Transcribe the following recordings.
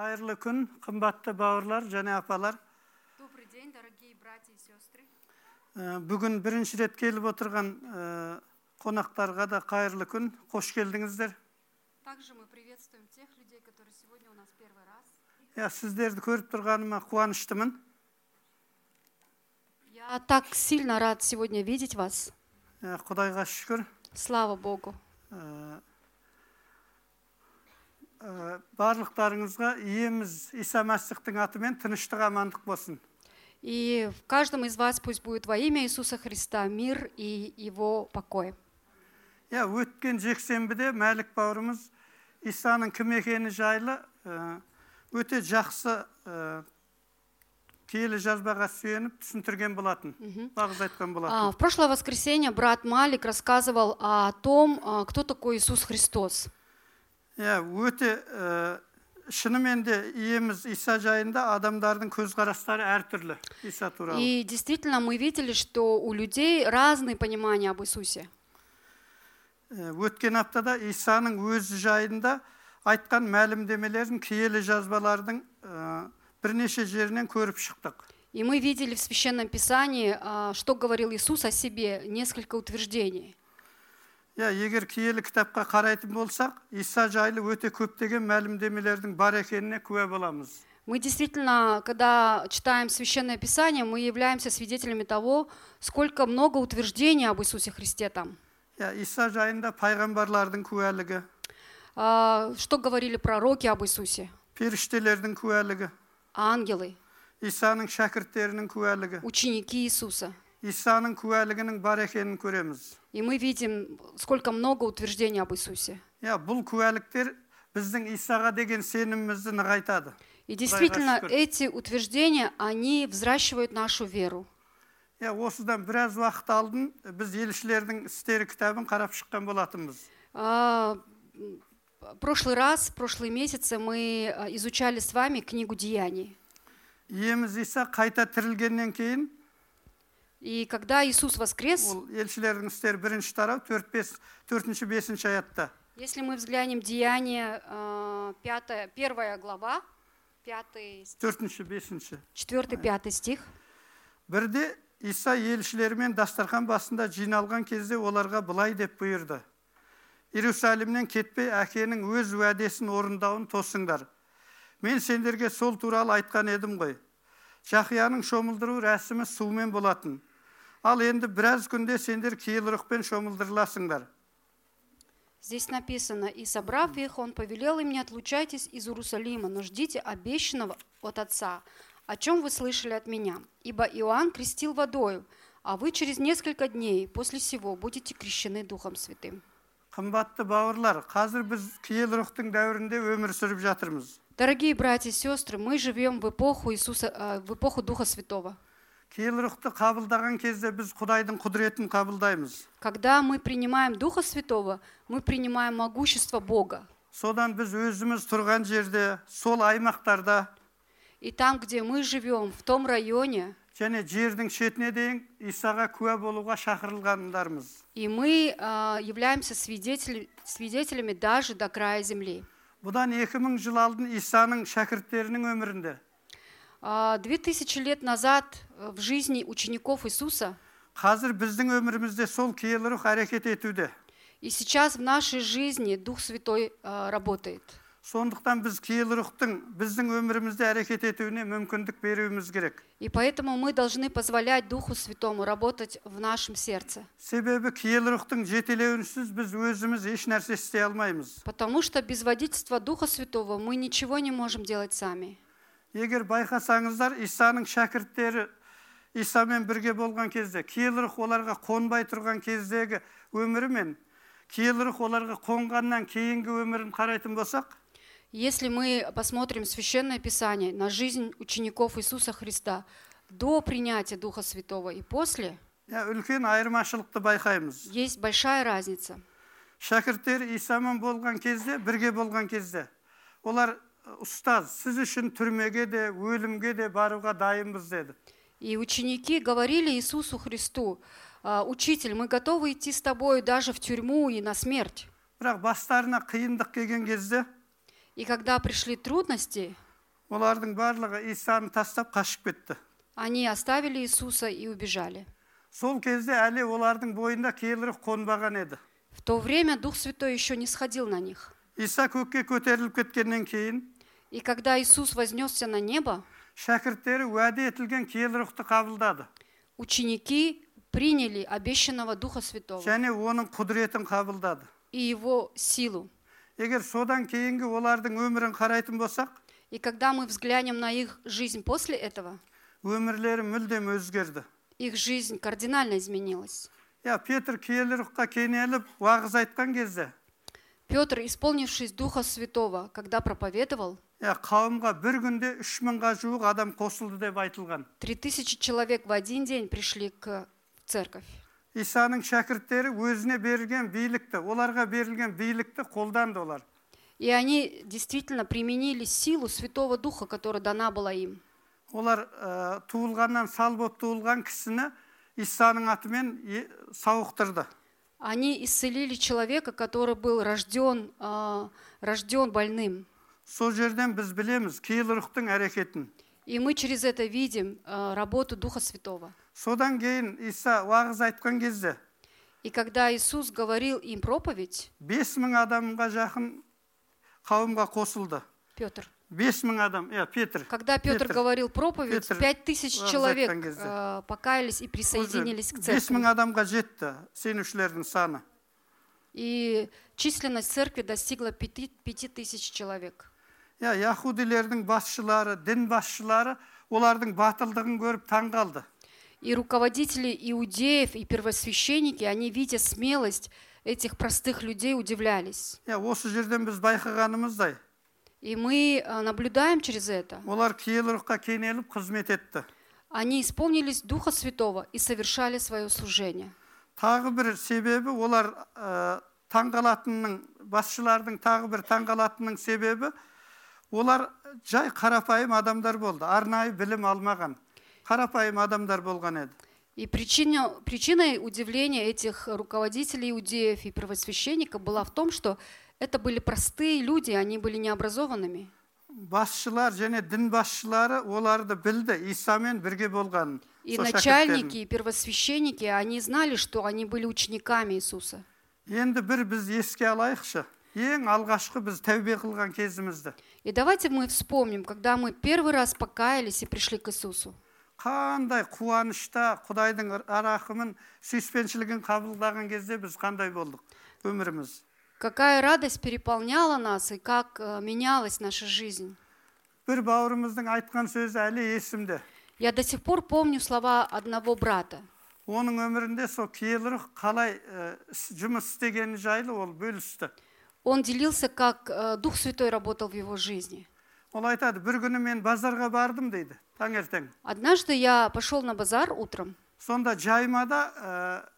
қайырлы күн қымбатты бауырлар және апалар Добрый день, дорогие братья и сестры. Бүгін бірінші рет келіп отырған қонақтарға да қайырлы күн қош келдіңіздер Также мы приветствуем тех людей, которые сегодня у нас первый раз. иә сіздерді көріп тұрғаныма қуаныштымын Я так сильно рад сегодня видеть вас. Құдайға шүкір Слава Богу. Ә, барлықтарыңызға иеміз. Иса мәсіхтің атымен тыныштық амандық болсын. И в каждом из вас пусть будет во имя Иисуса Христа мир и его покой. иә өткен жексенбіде мәлік бауырымыз исаның кім екені жайлы ә, өте жақсы ә, киелі жазбаға сүйеніп түсіндірген болатын. Бағыз айтқан А, болатын в прошлое воскресенье брат Малик рассказывал о том, кто такой Иисус Христос. иә өте ә, шынымен де иеміз иса жайында адамдардың көзқарастары әртүрлі иса туралы И действительно мы видели, что у людей разные понимания об Иисусе. Ә, өткен аптада исаның өзі жайында айтқан мәлімдемелерін киелі жазбалардың ә, бірнеше жерінен көріп шықтық И мы видели в Священном Писании, а, что говорил Иисус о себе, несколько утверждений. Иә егер киелі кітапқа қарайтын болсақ иса жайлы өте көптеген мәлімдемелердің бар екеніне куә боламыз Мы действительно, когда читаем Священное Писание, мы являемся свидетелями того, сколько много утверждений об Иисусе Христе там. иә иса жайында пайғамбарлардың куәлігі Что говорили пророки об Иисусе? періштелердің куәлігі Ангелы, исаның шәкірттерінің куәлігі ученики Иисуса. исаның куәлігінің бар екенін көреміз И мы видим, сколько много утверждений об Иисусе. иә бұл куәліктер біздің исаға деген сенімімізді нығайтады И действительно, шүкір. эти утверждения, они взращивают нашу веру. иә осыдан біраз уақыт алдын біз елшілердің істері кітабын қарап шыққан болатынбыз А, м, Прошлый раз, в прошлые месяцы мы а, изучали с вами книгу Деяний. иеміз иса қайта тірілгеннен кейін И когда Иисус воскрес, ол елшілердің істері бірінші тарау төрт бес төртінші бесінші аятта. если мы взглянем Деяния, а, пятая, первая глава, пятый, төртінші бесінші. четвертый, пятый стих, бірде иса елшілерімен дастархан басында жиналған кезде оларға былай деп бұйырды. Иерусалимнен кетпей әкенің өз уәдесін орындауын тосыңдар мен сендерге сол туралы айтқан едім ғой. Жақияның шомылдыру рәсімі сумен болатын. ал енді біраз күнде сендер киелі рухпен шомылдырыласыңдар Здесь написано, «И собрав их, он повелел им, не отлучайтесь из Иерусалима, но ждите обещанного от Отца, о чем вы слышали от меня. Ибо Иоанн крестил водою, а вы через несколько дней после сего будете крещены Духом Святым». қымбатты бауырлар қазір біз киелі рухтың дәуірінде өмір сүріп жатырмыз Дорогие братья и сестры, мы живем в эпоху, Иисуса, э, в эпоху Духа Святого. киелі рухты қабылдаған кезде біз құдайдың құдіретін қабылдаймыз Когда мы принимаем Духа Святого, мы принимаем могущество Бога. содан біз өзіміз тұрған жерде сол аймақтарда И там, где мы живем, в том районе, және жердің шетіне дейін исаға куә болуға шақырылғандармыз и мы э, являемся свидетель- свидетелями даже до края земли. бұдан 2000 жыл алдын исаның шәкірттерінің өмірінде Две тысячи лет назад э, в жизни учеников Иисуса қазір біздің өмірімізде сол киелі рух әрекет етуде и сейчас в нашей жизни Дух Святой э, работает. сондықтан біз киелі рухтың біздің өмірімізде әрекет етуіне мүмкіндік беруіміз керек И поэтому мы должны позволять Духу Святому работать в нашем сердце. себебі киелі рухтың жетелеуінсіз біз өзіміз еш нәрсе істей алмаймыз Потому что без водительства Духа Святого мы ничего не можем делать сами. Егер байқасаңыздар исаның шәкірттері исамен бірге болған кезде киелі рух оларға қонбай тұрған кездегі өмірі мен киелі рух оларға қонғаннан кейінгі өмірін қарайтын болсақ Если мы посмотрим Священное Писание на жизнь учеников Иисуса Христа до принятия Духа Святого и после, үлкен айырмашылықты байқаймыз есть большая разница. шәкірттер исамен болған кезде бірге болған кезде олар ұстаз сіз үшін түрмеге де өлімге де баруға дайынбыз деді И ученики говорили Иисусу Христу, «А, «Учитель, мы готовы идти с тобой даже в тюрьму и на смерть». бірақ бастарына қиындық келген кезде И когда пришли трудности, олардың барлығы исаны тастап қашып кетті Они оставили Иисуса и убежали. сол кезде әлі олардың бойында киелі рух қонбаған еді В то время Дух Святой еще не сходил на них. иса көкке көтеріліп кеткеннен кейін И когда Иисус вознесся на небо, шәкірттері уәде етілген киелі рухты қабылдады ученики приняли обещанного Духа Святого және оның құдіретін қабылдады и Его силу. егер содан кейінгі олардың өмірін қарайтын болсақ И когда мы взглянем на их жизнь после этого, өмірлері мүлдем өзгерді их жизнь кардинально изменилась. иә петр киелі рухқа кенеліп уағыз айтқан кезде Петр, исполнившись Духа Святого, когда проповедовал, иә қауымға бір күнде үш мыңға жуық адам қосылды деп айтылған три тысячи человек в один день пришли к в церковь. исаның шәкірттері өзіне берілген билікті оларға берілген билікті қолданды олар И они действительно применили силу Святого Духа, которая дана была им. олар ә, туылғаннан сал болып туылған кісіні исаның атымен е- сауықтырды Они исцелили человека, который был рожден, а, рожден больным. сол жерден біз білеміз киелі рухтың әрекетін И мы через это видим а, работу Духа Святого. содан кейін иса уағыз айтқан кезде И когда Иисус говорил им проповедь, бес мың адамға жақын қауымға қосылды Петр, бес мың адам иә петр когда Петр, говорил проповедь, Петр, пять тысяч уағыз человек айтқан кезде. а, покаялись и Уже присоединились к бес мың церкви. адамға жетті сенушілердің саны И численность церкви достигла пяти, пяти тысяч человек. иә яхудилердің басшылары дін басшылары олардың батылдығын көріп таң қалды И руководители иудеев и первосвященники, они, видя смелость этих простых людей, удивлялись. иә осы жерден біз байқағанымыздай И мы а, наблюдаем через это. олар киелі рухқа кенеліп қызмет етті Они исполнились Духа Святого и совершали свое служение. тағы бір себебі олар ә, таңқалатынның басшылардың тағы бір таңқалатынның себебі олар жай қарапайым адамдар болды арнайы білім алмаған қарапайым адамдар болған еді И причина, причиной удивления этих руководителей иудеев и первосвященников была в том, что это были простые люди, они были необразованными. басшылар және дін басшылары оларды білді исамен бірге болғанын И сол начальники, и первосвященники, они знали, что они были учениками Иисуса. шәкірттер. енді бір біз еске алайықшы ең алғашқы біз тәубе қылған кезімізді И давайте мы вспомним, когда мы первый раз покаялись и пришли к Иисусу. қандай қуанышта құдайдың рахымын сүйіспеншілігін қабылдаған кезде біз қандай болдық өміріміз Какая радость переполняла нас и как э, менялась наша жизнь. бір бауырымыздың айтқан сөзі әлі есімде Я до сих пор помню слова одного брата. оның өмірінде сол киелі рух қалай ә, іс- жұмыс істегені жайлы ол бөлісті Он делился, как э, Дух Святой работал в его жизни. ол айтады бір күні мен базарға бардым дейді таңертең Однажды я пошел на базар утром, сонда жаймада ә,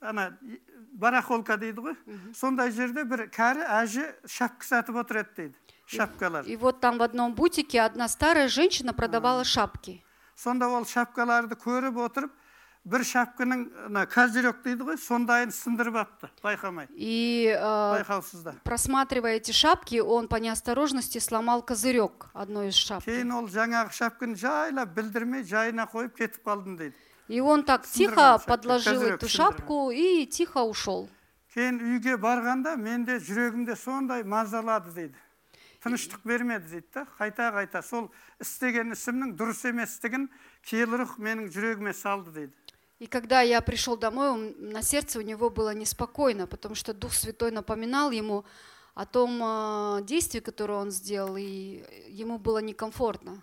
ана и- барахолка дейді ғой сондай жерде бір кәрі әже шапка сатып отыр еді дейді шапкалар и вот там в одном бутике одна старая женщина продавала шапки. сонда ол шапкаларды көріп отырып бір шапканың ана козырек дейді ғой сондайын сындырып апты байқамай. И э, байқаусызда просматривая эти шапки, он по неосторожности сломал козырек одной из шапок. кейін ол жаңағы шапканы жайлап білдірмей жайына қойып кетіп қалдым дейді. И он так тихо подложил козырек эту шапку и тихо ушел. кейін үйге барғанда менде жүрегімде сондай мазалады дейді. Тыныштық бермеді дейді да қайта қайта. Сол істеген ісімнің дұрыс еместігін киелі рух менің жүрегіме салды дейді. И когда я пришел домой, он- на сердце у него было неспокойно, потому что Дух Святой напоминал ему о том э, действии, которое он сделал, и ему было некомфортно.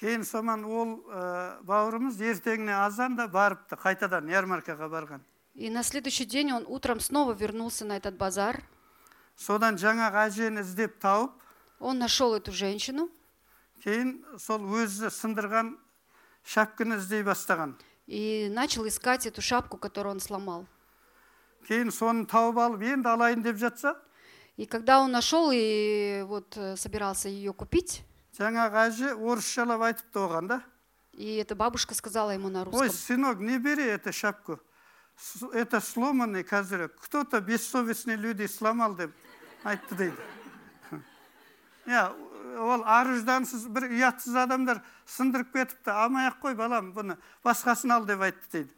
кейін сонан ол ә, бауырымыз ертеңіне азанда барыпты қайтадан ярмаркаға барған И на следующий день он утром снова вернулся на этот базар. содан жаңағы әжені іздеп тауып Он нашел эту женщину кейін сол өзі сындырған шапканы іздей бастаған и начал искать эту шапку, которую он сломал. кейін соны тауып алып енді алайын деп жатса И когда он нашел и вот э, собирался ее купить, жаңағы әже орысшалап айтыпты оған да и эта бабушка сказала ему на ой русском, сынок не бери эту шапку С- это сломанный козырек кто то бессовестный люди сломал деп айтты дейді иә ол ар ұждансыз бір ұятсыз адамдар сындырып кетіпті алмай ақ қой балам бұны басқасын ал деп айтты дейді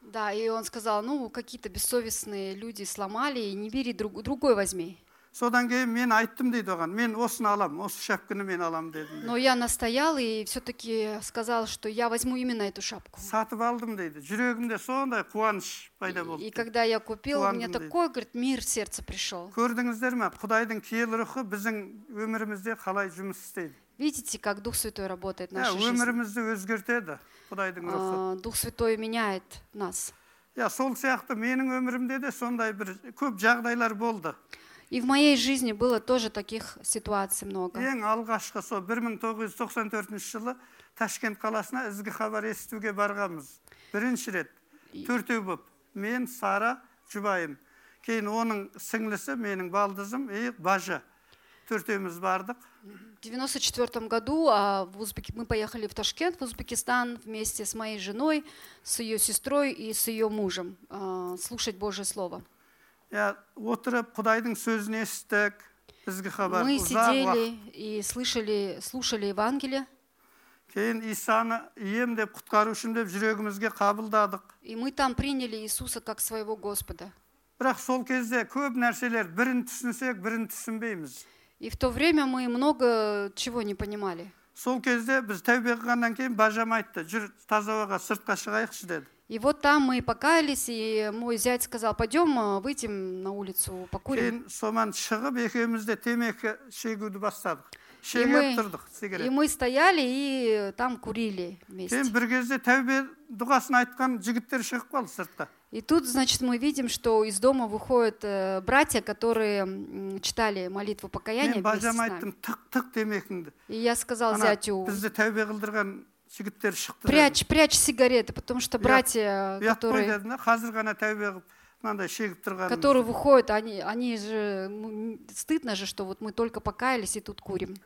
Да, и он сказал, ну, какие-то бессовестные люди сломали, и не бери, друг- другой возьми. содан кейін мен айттым дейді оған мен осыны алам осы шапканы мен алам дедім Но я настоял и все-таки сказал, что я возьму именно эту шапку. сатып алдым дейді жүрегімде сондай қуаныш пайда И болды когда я купил, у меня Куандым, да. такой, говорит, мир в сердце пришел. көрдіңіздер ме құдайдың киелі рухы біздің өмірімізде қалай жұмыс істейді Видите, как Дух Святой работает в иә нашей жизни? өмірімізді өзгертеді құдайдың рухы А, Дух Святой меняет нас. иә сол сияқты менің өмірімде де сондай бір көп жағдайлар болды И в моей жизни было тоже таких ситуаций много. ең алғашқы сол 1994 жылы ташкент қаласына ізгі хабар естуге барғанбыз бірінші рет төртеу болып мен сара жұбайым кейін оның сіңлісі менің балдызым и бажы төртеуміз бардық В 94 году а, в Узбеки- мы поехали в Ташкент, в Узбекистан, вместе с моей женой, с ее сестрой и с ее мужем а, слушать Божье Слово. Отырып құдайдың сөзін естідік ізгі хабар Мы сидели и слышали, слушали Евангелие, кейін исаны ием деп құтқарушым деп жүрегімізге қабылдадық и мы там приняли Иисуса как своего Господа. бірақ сол кезде көп нәрселер бірін түсінсек бірін түсінбейміз И в то время мы много чего не понимали. сол кезде біз тәубе қылғаннан кейін бажам айтты жүр таза ауаға сыртқа шығайықшы деді И вот там мы покаялись, и мой зять сказал, пойдем а, выйдем на улицу, покурим. кейін соман шығып екеуміз де темекі шегуді бастадық И шегіп мы, тұрдық и сигарет мы стояли и там курили вместе. кейін бір кезде тәубе дұғасын айтқан жігіттер шығып қалды сыртқа И тут, значит, мы видим, что из дома выходят э, братья, которые м, читали молитву покаяния мен вместе с бажам нами. айттым тық тық темекіңді И я сказал ана зятю, бізді тәубе қылдырған жігіттер шықты дедім. прячь, прячь сигареты, потому что братья, ұят қой которые, дедім да қазір ғана тәубе қылып мынандай шегіп тұрған которые выходят, они, они же, ну, н- стыдно же, что вот мы только покаялись и тут курим.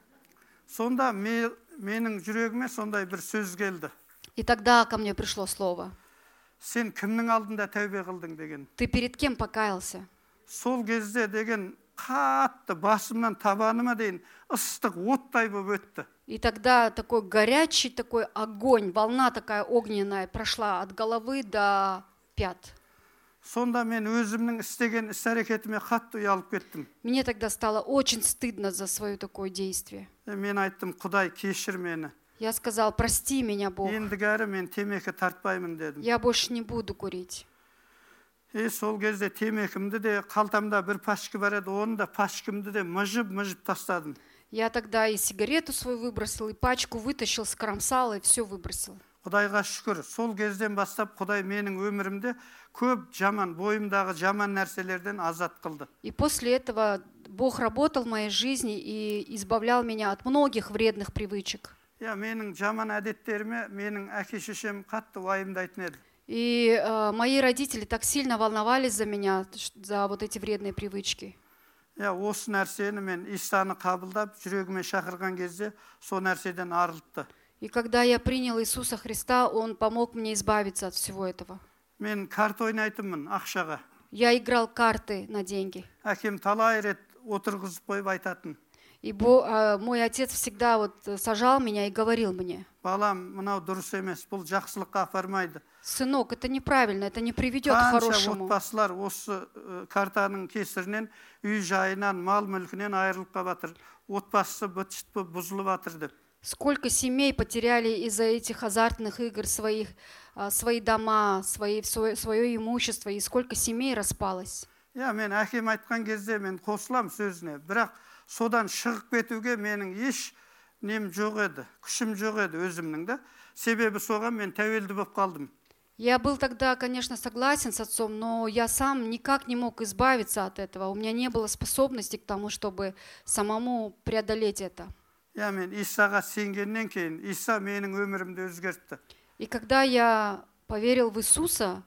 сонда ме- менің жүрегіме сондай бір сөз келді И тогда ко мне пришло слово. сен кімнің алдында тәубе қылдың деген Ты перед кем покаялся? сол кезде деген қатты басымнан табаныма дейін ыстық оттай болып өтті И тогда такой горячий такой огонь, волна такая огненная прошла от головы до пят. сонда мен өзімнің істеген іс әрекетіме қатты ұялып кеттім Мне тогда стало очень стыдно за свое такое действие. Е, мен айттым құдай кешір мені Я сказал, прости меня, Бог, ендігі әрі мен темекі тартпаймын дедім я больше не буду курить. и сол кезде темекімді де қалтамда бір пачка бар еді оны да пачкамды де мыжып мыжып тастадым Я тогда и сигарету свою выбросил, и пачку вытащил, скромсал, и все выбросил. құдайға шүкір сол кезден бастап құдай менің өмірімде көп жаман бойымдағы жаман нәрселерден азат қылды И после этого Бог работал в моей жизни и избавлял меня от многих вредных привычек. иә менің жаман әдеттеріме менің әке шешем қатты уайымдайтын еді И э, мои родители так сильно волновались за меня, за вот эти вредные привычки. иә осы нәрсені мен исаны қабылдап жүрегіме шақырған кезде сол нәрседен арылтты И когда я принял Иисуса Христа, Он помог мне избавиться от всего этого. мен карта ойнайтынмын ақшаға Я играл карты на деньги. әкем талай рет отырғызып қойып айтатын И Бо- а, мой отец всегда вот э, сажал меня и говорил мне, балам мынау дұрыс емес бұл жақсылыққа апармайды сынок, это неправильно, это не приведет к қанша хорошему. отбасылар осы э, картаның кесірінен үй жайынан мал мүлкінен айырылып қалып жатыр отбасысы быт шыт болып бұзылып жатыр деп Сколько семей потеряли из-за этих азартных игр своих, а, свои дома, свои, свое, свое имущество, и сколько семей распалось. иә мен әкем айтқан кезде мен қосыламын сөзіне бірақ содан шығып кетуге менің еш нем жоқ еді күшім жоқ еді өзімнің да себебі соған мен тәуелді болып қалдым Я был тогда, конечно, согласен с отцом, но я сам никак не мог избавиться от этого. У меня не было способности к тому, чтобы самому преодолеть это. иә мен исаға сенгеннен кейін иса менің өмірімді өзгертті И когда я поверил в Иисуса,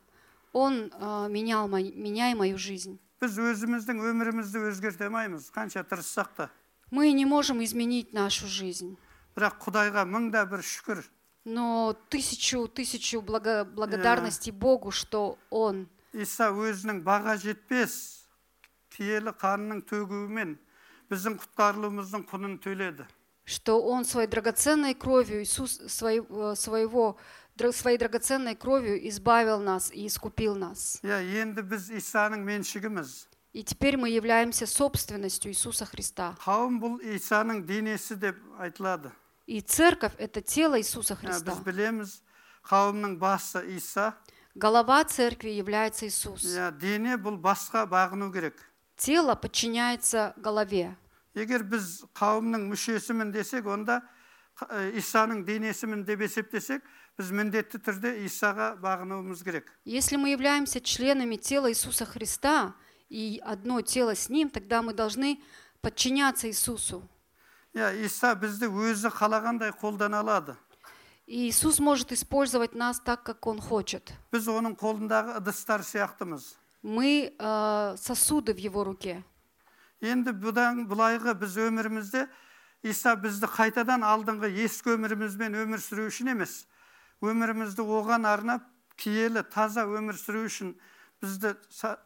Он э, менял мой- меня и мою жизнь. біз өзіміздің өмірімізді өзгерте алмаймыз қанша тырыссақ та Мы не можем изменить нашу жизнь, бірақ құдайға мың да бір шүкір но тысячу, тысячу благо- благодарностей Богу, что Он иса өзінің баға жетпес киелі қанының төгуімен біздің құтқарылуымыздың құнын төледі что Он своей драгоценной кровью, Иисус свой- э, своего, дра- своей драгоценной кровью избавил нас и искупил нас. иә енді біз исаның меншігіміз И теперь мы являемся собственностью Иисуса Христа. қауым бұл исаның денесі деп айтылады И церковь – это тело Иисуса Ә, Христа. біз білеміз қауымның басы иса Голова церкви является Иисус. иә дене бұл басқа бағыну керек Тело подчиняется голове. егер біз қауымның мүшесімін десек онда қ- ә, исаның денесімін деп есептесек біз міндетті түрде исаға бағынуымыз керек Если мы являемся членами тела Иисуса Христа и одно тело с Ним, тогда мы должны подчиняться Иисусу. иә иса бізді өзі қалағандай қолдана алады И Иисус может использовать нас так, как Он хочет. біз оның қолындағы ыдыстар сияқтымыз Мы э, сосуды в Его руке. енді бұдан былайғы біз өмірімізде иса бізді қайтадан алдыңғы ескі өмірімізбен өмір сүру үшін емес өмірімізді оған арнап киелі таза өмір сүру үшін бізді са-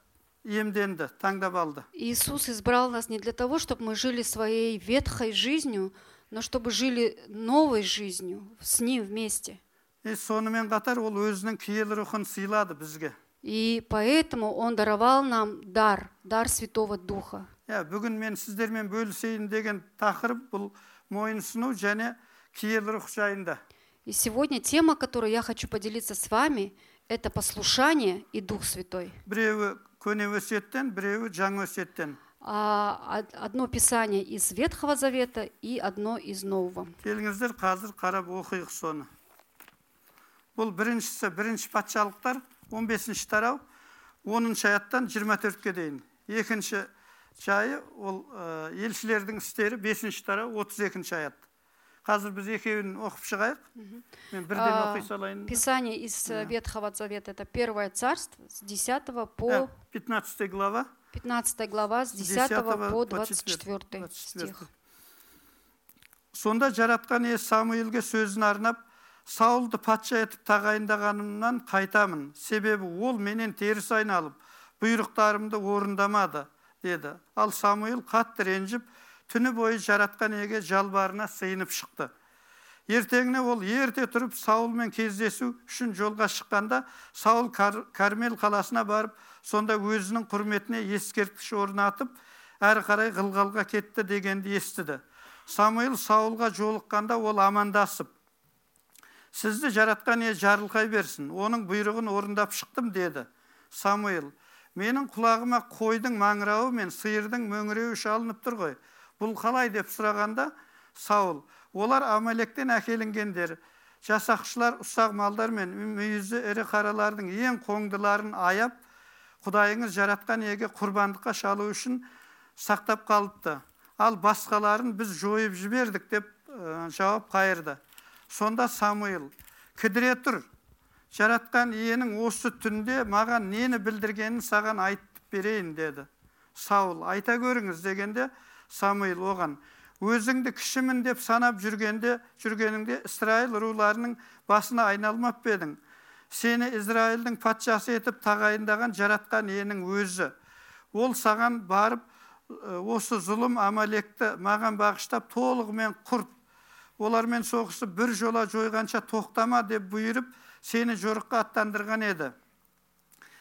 иемденді таңдап алды Иисус избрал нас не для того, чтобы мы жили своей ветхой жизнью, но чтобы жили новой жизнью с Ним вместе. и сонымен қатар ол өзінің киелі рухын сыйлады бізге И поэтому Он даровал нам дар, дар Святого Духа. иә бүгін мен сіздермен бөлісейін деген тақырып бұл мойынсыну және киелі рух жайында И сегодня тема, которую я хочу поделиться с вами, это послушание и Дух Святой. біреуі көне өсиеттен біреуі жаңа өсиеттен А, од- Одно писание из Ветхого Завета и одно из Нового. келіңіздер қазір қарап оқиық соны бұл біріншісі бірінші патшалықтар 15 тарау 10 аяттан 24-ке дейін екінші жайы ол ә, елшілердің істері 5 тарау 32 аят қазір біз екеуін оқып шығайық мен бірден оқи салайын. Писание из э. Ветхого Завета это Первое Царство с 10 Ә, по 15 глава. 15 глава с 10 по 24 стих. сонда жаратқан иесі самуилге сөзін арнап саулды патша етіп тағайындағанымнан қайтамын. Себебі ол менен теріс айналып бұйрықтарымды орындамады деді. Ал самуил қатты ренжіп түні бойы жаратқан иеге жалбарына сыйынып шықты ертеңіне ол ерте тұрып саулмен кездесу үшін жолға шыққанда саул Кар- кармел қаласына барып сонда өзінің құрметіне ескерткіш орнатып әрі қарай ғылғалға кетті дегенді естіді самуил саулға жолыққанда ол амандасып сізді жаратқан ие жарылқай берсін оның бұйрығын орындап шықтым деді самуил менің құлағыма қойдың маңырауы мен сиырдың мөңіреуі шалынып тұр ғой бұл қалай деп сұрағанда саул олар амалектен әкелінгендер. Жасақшылар ұсақ малдар мен мүйізі ірі қаралардың ең қоңдыларын аяп құдайыңыз жаратқан иеге құрбандыққа шалу үшін сақтап қалыпты. Ал басқаларын біз жойып жібердік деп ә, жауап қайырды. Сонда самуил кідіре тұр. Жаратқан иенің осы түнде маған нені білдіргенін саған айтып берейін деді. Саул айта көріңіз дегенде самуил оған өзіңді кішімін деп санап жүргенде жүргеніңде исраил руларының басына айналмап па едің? Сені израильдің патшасы етіп тағайындаған жаратқан иенің өзі. Ол саған барып «Ә, осы зұлым амалекті маған бағыштап толығымен құрт. Олармен соғысып бір жола жойғанша тоқтама деп бұйырып сені жорыққа аттандырған еді.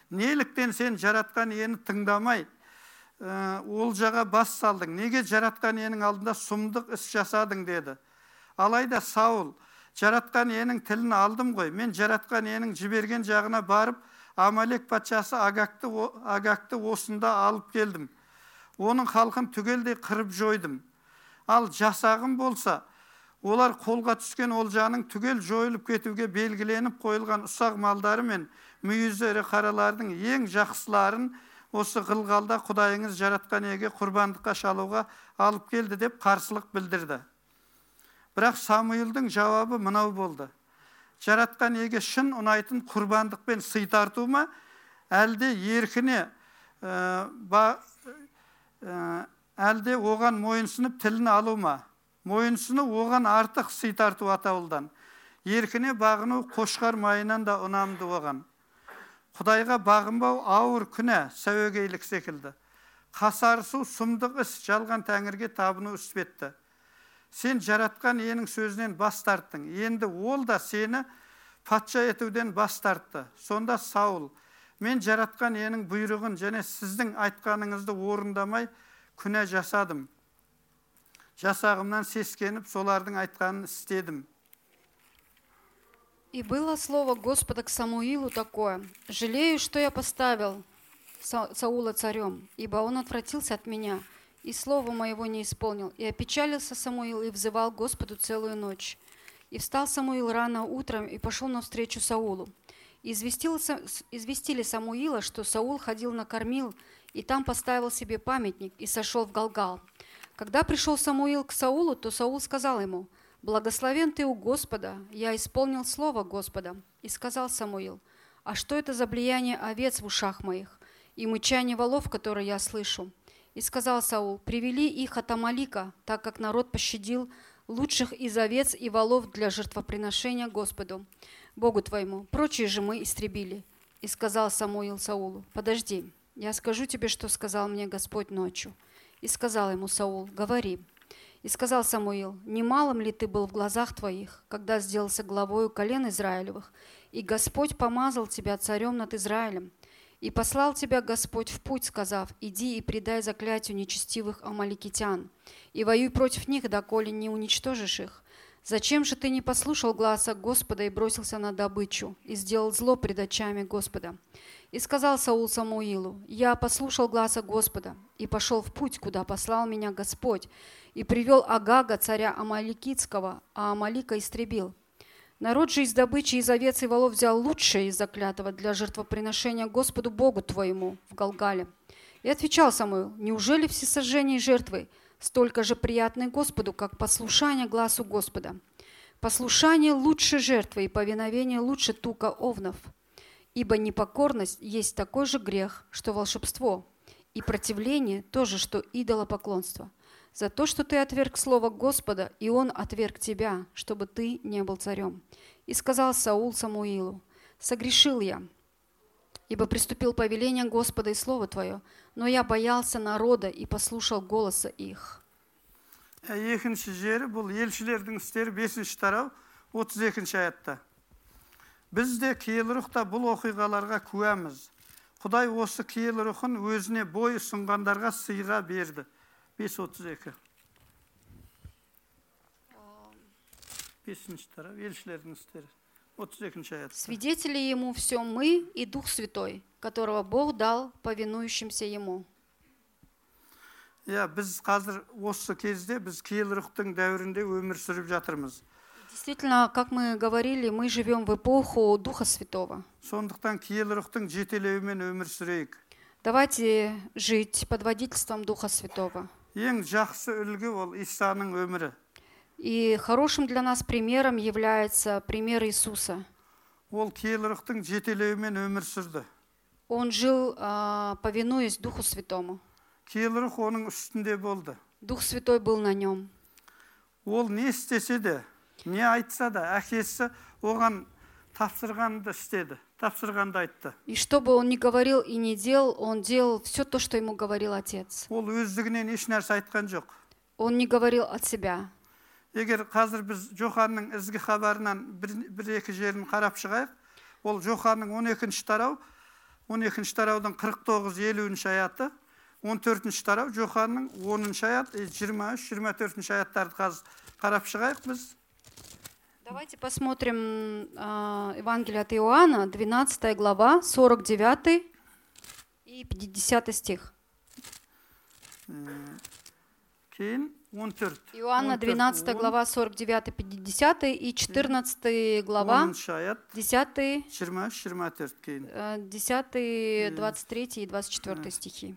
Неліктен сен жаратқан иені тыңдамай олжаға бас салдың. Неге жаратқан иенің алдында сұмдық іс жасадың деді. Алайда саул жаратқан иенің тілін алдым ғой. Мен жаратқан иенің жіберген жағына барып амалек патшасы агакты, агакты осында алып келдім. Оның халқын түгелдей қырып жойдым. Ал жасағым болса олар қолға түскен олжаның түгел жойылып кетуге белгіленіп қойылған ұсақ малдары мен мүйізі ірі қаралардың ең жақсыларын осы ғылғалда құдайыңыз жаратқан иеге құрбандыққа шалуға алып келді деп қарсылық білдірді. Бірақ самуилдің жауабы мынау болды. Жаратқан иеге шын ұнайтын құрбандықпен сый тарту ма? Әлде еркіне ә, ба- ә, әлде оған мойынсынып тілін алу ма? Мойынсыну оған артық сый тарту атаулыдан. Еркіне бағыну қошқар майынан да ұнамды оған. Құдайға бағынбау ауыр күнә сәуегейлік секілді. Қасарысу сұмдық іс жалған тәңірге табыну іспетті сен жаратқан иенің сөзінен бас тарттың. Енді ол да сені патша етуден бас тартты. Сонда саул мен жаратқан иенің бұйрығын және сіздің айтқаныңызды орындамай күнә жасадым. Жасағымнан сескеніп солардың айтқанын істедім. И было слово Господа к Самуилу такое, «Жалею, что я поставил Са- Саула царем, ибо он отвратился от меня, и слова моего не исполнил. И опечалился Самуил и взывал Господу целую ночь. И встал Самуил рано утром и пошел навстречу Саулу. И известили Самуила, что Саул ходил на кормил, и там поставил себе памятник и сошел в Галгал. Когда пришел Самуил к Саулу, то Саул сказал ему, «Благословен ты у Господа, я исполнил слово Господа». И сказал Самуил, «А что это за влияние овец в ушах моих и мычание волов, которые я слышу?» И сказал Саул, «Привели их от Амалика, так как народ пощадил лучших из овец и волов для жертвоприношения Господу, Богу твоему. Прочие же мы истребили». И сказал Самуил Саулу, «Подожди, я скажу тебе, что сказал мне Господь ночью». И сказал ему Саул, «Говори». И сказал Самуил, «Немалым ли ты был в глазах твоих, когда сделался главою колен Израилевых, и Господь помазал тебя царем над Израилем? И послал тебя Господь в путь, сказав, иди и предай заклятию нечестивых амаликитян, и воюй против них, доколе не уничтожишь их. Зачем же ты не послушал гласа Господа и бросился на добычу, и сделал зло пред очами Господа? И сказал Саул Самуилу, «Я послушал гласа Господа и пошел в путь, куда послал меня Господь, и привел Агага, царя Амаликитского, а Амалика истребил. Народ же из добычи из овец и волов взял лучшее из заклятого для жертвоприношения Господу Богу твоему в Галгале. И отвечал Самуил, неужели все сожжения и жертвы столько же приятны Господу, как послушание глазу Господа? Послушание лучше жертвы и повиновение лучше тука овнов. Ибо непокорность есть такой же грех, что волшебство, и противление тоже, что идолопоклонство За то, что ты отверг слово Господа, и он отверг тебя, чтобы ты не был царем. И сказал Саул Самуилу, «Согрешил я, ибо приступил повеление Господа и слово твое, но я боялся народа и послушал голоса их». Ә, екінші жері бұл елшілердің істері бесінші тарау 32 аятта біз де киелі рухта бұл оқиғаларға куәміз құдай осы киелі рухын өзіне бой ұсынғандарға сыйға берді 5.32 бесінші тарау елшілердің істері 32 аят Свидетели ему все мы и Дух Святой, которого Бог дал повинующимся ему. иә біз қазір осы кезде біз киелі рухтың дәуірінде өмір сүріп жатырмыз Действительно, как мы говорили, мы живем в эпоху Духа Святого. сондықтан киелі рухтың жетелеуімен өмір сүрейік Давайте жить под водительством Духа Святого. ең жақсы үлгі ол исаның өмірі И хорошим для нас примером является пример Иисуса. ол киелі рухтың жетелеуімен өмір сүрді Он жил, а, повинуясь Духу Святому. киелі рух оның үстінде болды Дух Святой был на нем. ол не істесе де не айтса да әкесі оған тапсырғанды істеді тапсырғанды айтты И что бы он ни говорил и не делал, он делал все то, что ему говорил Отец. ол өздігінен еш нәрсе айтқан жоқ Он не говорил от себя. егер қазір біз жоханның ізгі хабарынан бір, бір екі жерін қарап шығайық ол жоханның 12 тарау 12 тараудың 49-50 аяты 14 тарау жоханның 10 аят 23-24 аяттарды қазір қарап шығайық біз Давайте посмотрим а, Евангелие от Иоанна, 12 глава, 49 и 50 стих. кейін 14 Иоанна 14, 12 глава 49-50 и 14 глава 10 аят 10, 23-24 кейін э, 10, 23 и 24 стихи.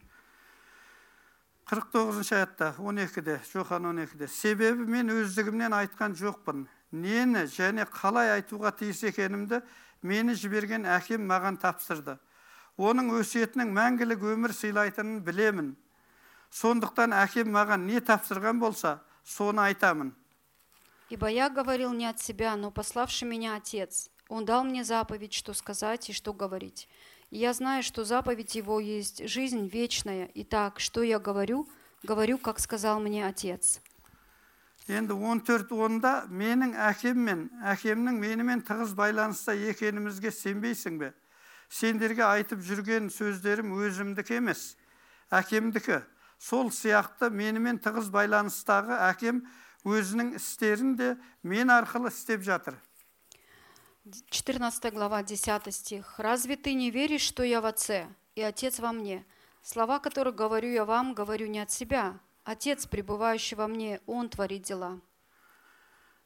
49 аятта 12-де жохан 12-де себебі мен өздігімнен айтқан жоқпын нені және қалай айтуға тиіс екенімді мені жіберген әкем маған тапсырды оның өсиетінің мәңгілік өмір сыйлайтынын білемін сондықтан әкем маған не тапсырған болса соны айтамын Ибо я говорил не от себя, но пославший меня Отец. Он дал мне заповедь, что сказать и что говорить. И я знаю, что заповедь Его есть жизнь вечная. Итак, что я говорю? Говорю, как сказал мне Отец. Енді 14 онда менің әкем мен әкемнің менімен тығыз байланыста екенімізге сенбейсің бе сендерге айтып жүрген сөздерім өзімдікі емес әкемдікі сол сияқты менімен тығыз байланыстағы әкем өзінің істерін де мен арқылы істеп жатыр 14 глава, 10 стих. «Разве ты не веришь, что я в Отце, и Отец во мне? Слова, которые говорю я вам, говорю не от себя. Отец, пребывающий во мне, Он творит дела».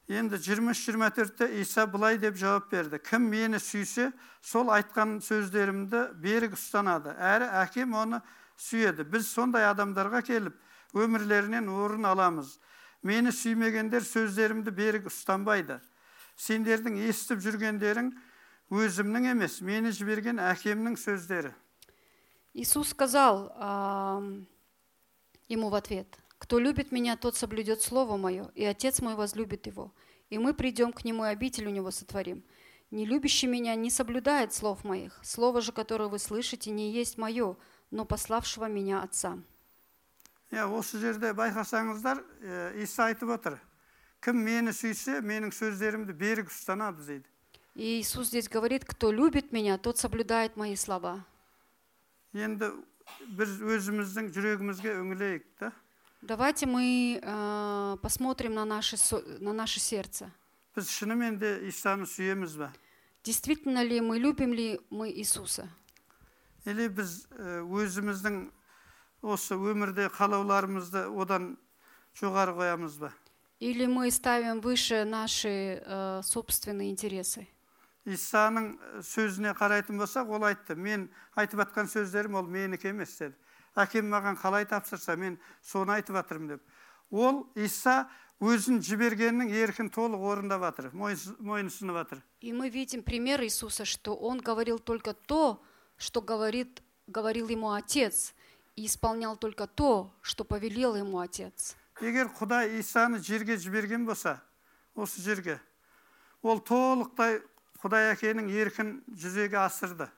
енді 23-24-те иса былай деп жауап берді. Кім мені сүйсе сол айтқан сөздерімді берік ұстанады. Әрі әкем оны сүйеді. Біз сондай адамдарға келіп өмірлерінен орын аламыз. Мені сүймегендер сөздерімді берік ұстанбайды. Сендердің естіп жүргендерің өзімнің емес мені жіберген әкемнің сөздері Иисус сказал ему в ответ, «Кто любит меня, тот соблюдет Слово Мое, и Отец мой возлюбит его, и мы придем к нему, и обитель у него сотворим. Не любящий меня не соблюдает слов моих. Слово же, которое вы слышите, не есть мое, но пославшего меня Отца». иә осы жерде байқасаңыздар ә, иса айтып отыр кім мені сүйсе менің сөздерімді берік ұстанады дейді И Иисус здесь говорит, «Кто любит меня, тот соблюдает мои слова». енді біз өзіміздің жүрегімізге үңілейік та Давайте мы э, посмотрим на наше, со- на наше сердце. біз шынымен де исаны сүйеміз ба Действительно ли мы любим ли мы Иисуса? или біз ә, өзіміздің осы өмірде қалауларымызды одан жоғары қоямыз ба Или мы ставим выше наши э, собственные интересы? исаның ә, сөзіне қарайтын болсақ ол айтты мен айтып жатқан сөздерім ол менікі емес деді әкем маған қалай тапсырса мен соны айтып жатырмын деп ол иса өзін жібергеннің еркін толық орындап жатыр мойынс- мойынсұнып жатыр И мы видим пример Иисуса, что Он говорил только то, что говорит, говорил Ему Отец, и исполнял только то, что повелел Ему Отец. егер құдай исаны жерге жіберген болса осы жерге ол толықтай құдай әкенің еркін жүзеге асырды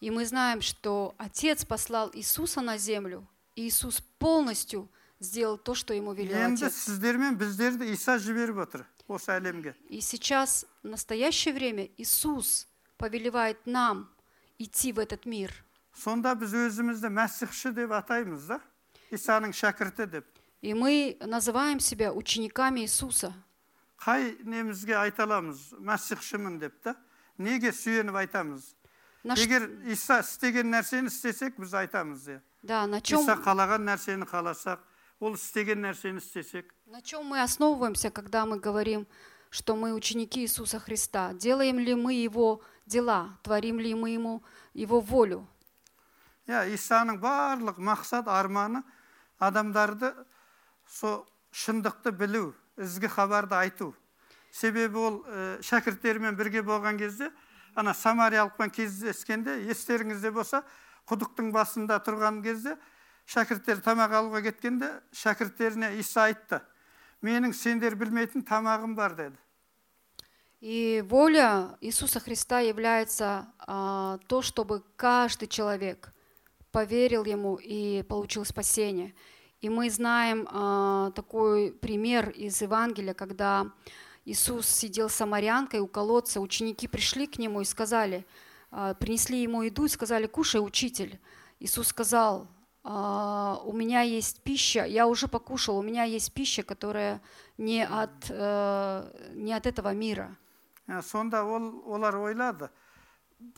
И мы знаем, что Отец послал Иисуса на землю, и Иисус полностью сделал то, что Ему велел енді Отец. сіздер мен біздерді иса жіберіп отыр осы әлемге И сейчас, в настоящее время, Иисус повелевает нам идти в этот мир. сонда біз өзімізді мәсіхші деп атаймыз да исаның шәкірті деп И мы называем себя учениками Иисуса. Қай немізге айта аламыз мәсіхшімін деп та неге сүйеніп айтамыз егер иса істеген нәрсені істесек біз айтамыз иә Да, на чем, иса қалаған нәрсені қаласақ ол істеген нәрсені істесек на чем мы основываемся, когда мы говорим, что мы ученики Иисуса Христа? Делаем ли мы Его дела? Творим ли мы Ему Его волю? иә исаның барлық мақсат арманы адамдарды со шындықты білу ізгі хабарды айту. Себебі ол ә, шәкірттерімен бірге болған кезде ана самариялықпен кездескенде естеріңізде болса құдықтың басында тұрған кезде шәкірттер тамақ алуға кеткенде шәкірттеріне иса айтты. Менің сендер білмейтін тамағым бар деді. И воля Иисуса Христа является а, то, чтобы каждый человек поверил Ему и получил спасение. И мы знаем а, такой пример из Евангелия, когда Иисус сидел с самарянкой у колодца, ученики пришли к Нему и сказали, а, принесли Ему еду и сказали, кушай, учитель. Иисус сказал, «А, у меня есть пища, я уже покушал, у меня есть пища, которая не от, э, не от этого мира. Ә, сонда ол олар ойлады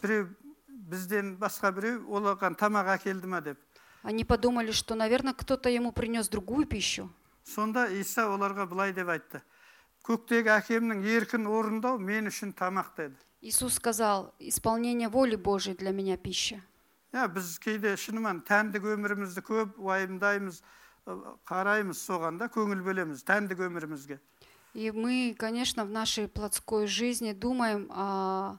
біреу бізден басқа біреу оларға тамақ әкелді ма деп Они подумали, что, наверное, кто-то ему принес другую пищу. сонда иса оларға былай деп айтты көктегі әкемнің еркін орындау мен үшін тамақ деді Иисус сказал, исполнение воли Божьей для меня пища. иә біз кейде шынымен тәндік өмірімізді көп уайымдаймыз ы, қараймыз соған да көңіл бөлеміз тәндік өмірімізге И мы, конечно, в нашей плотской жизни думаем а,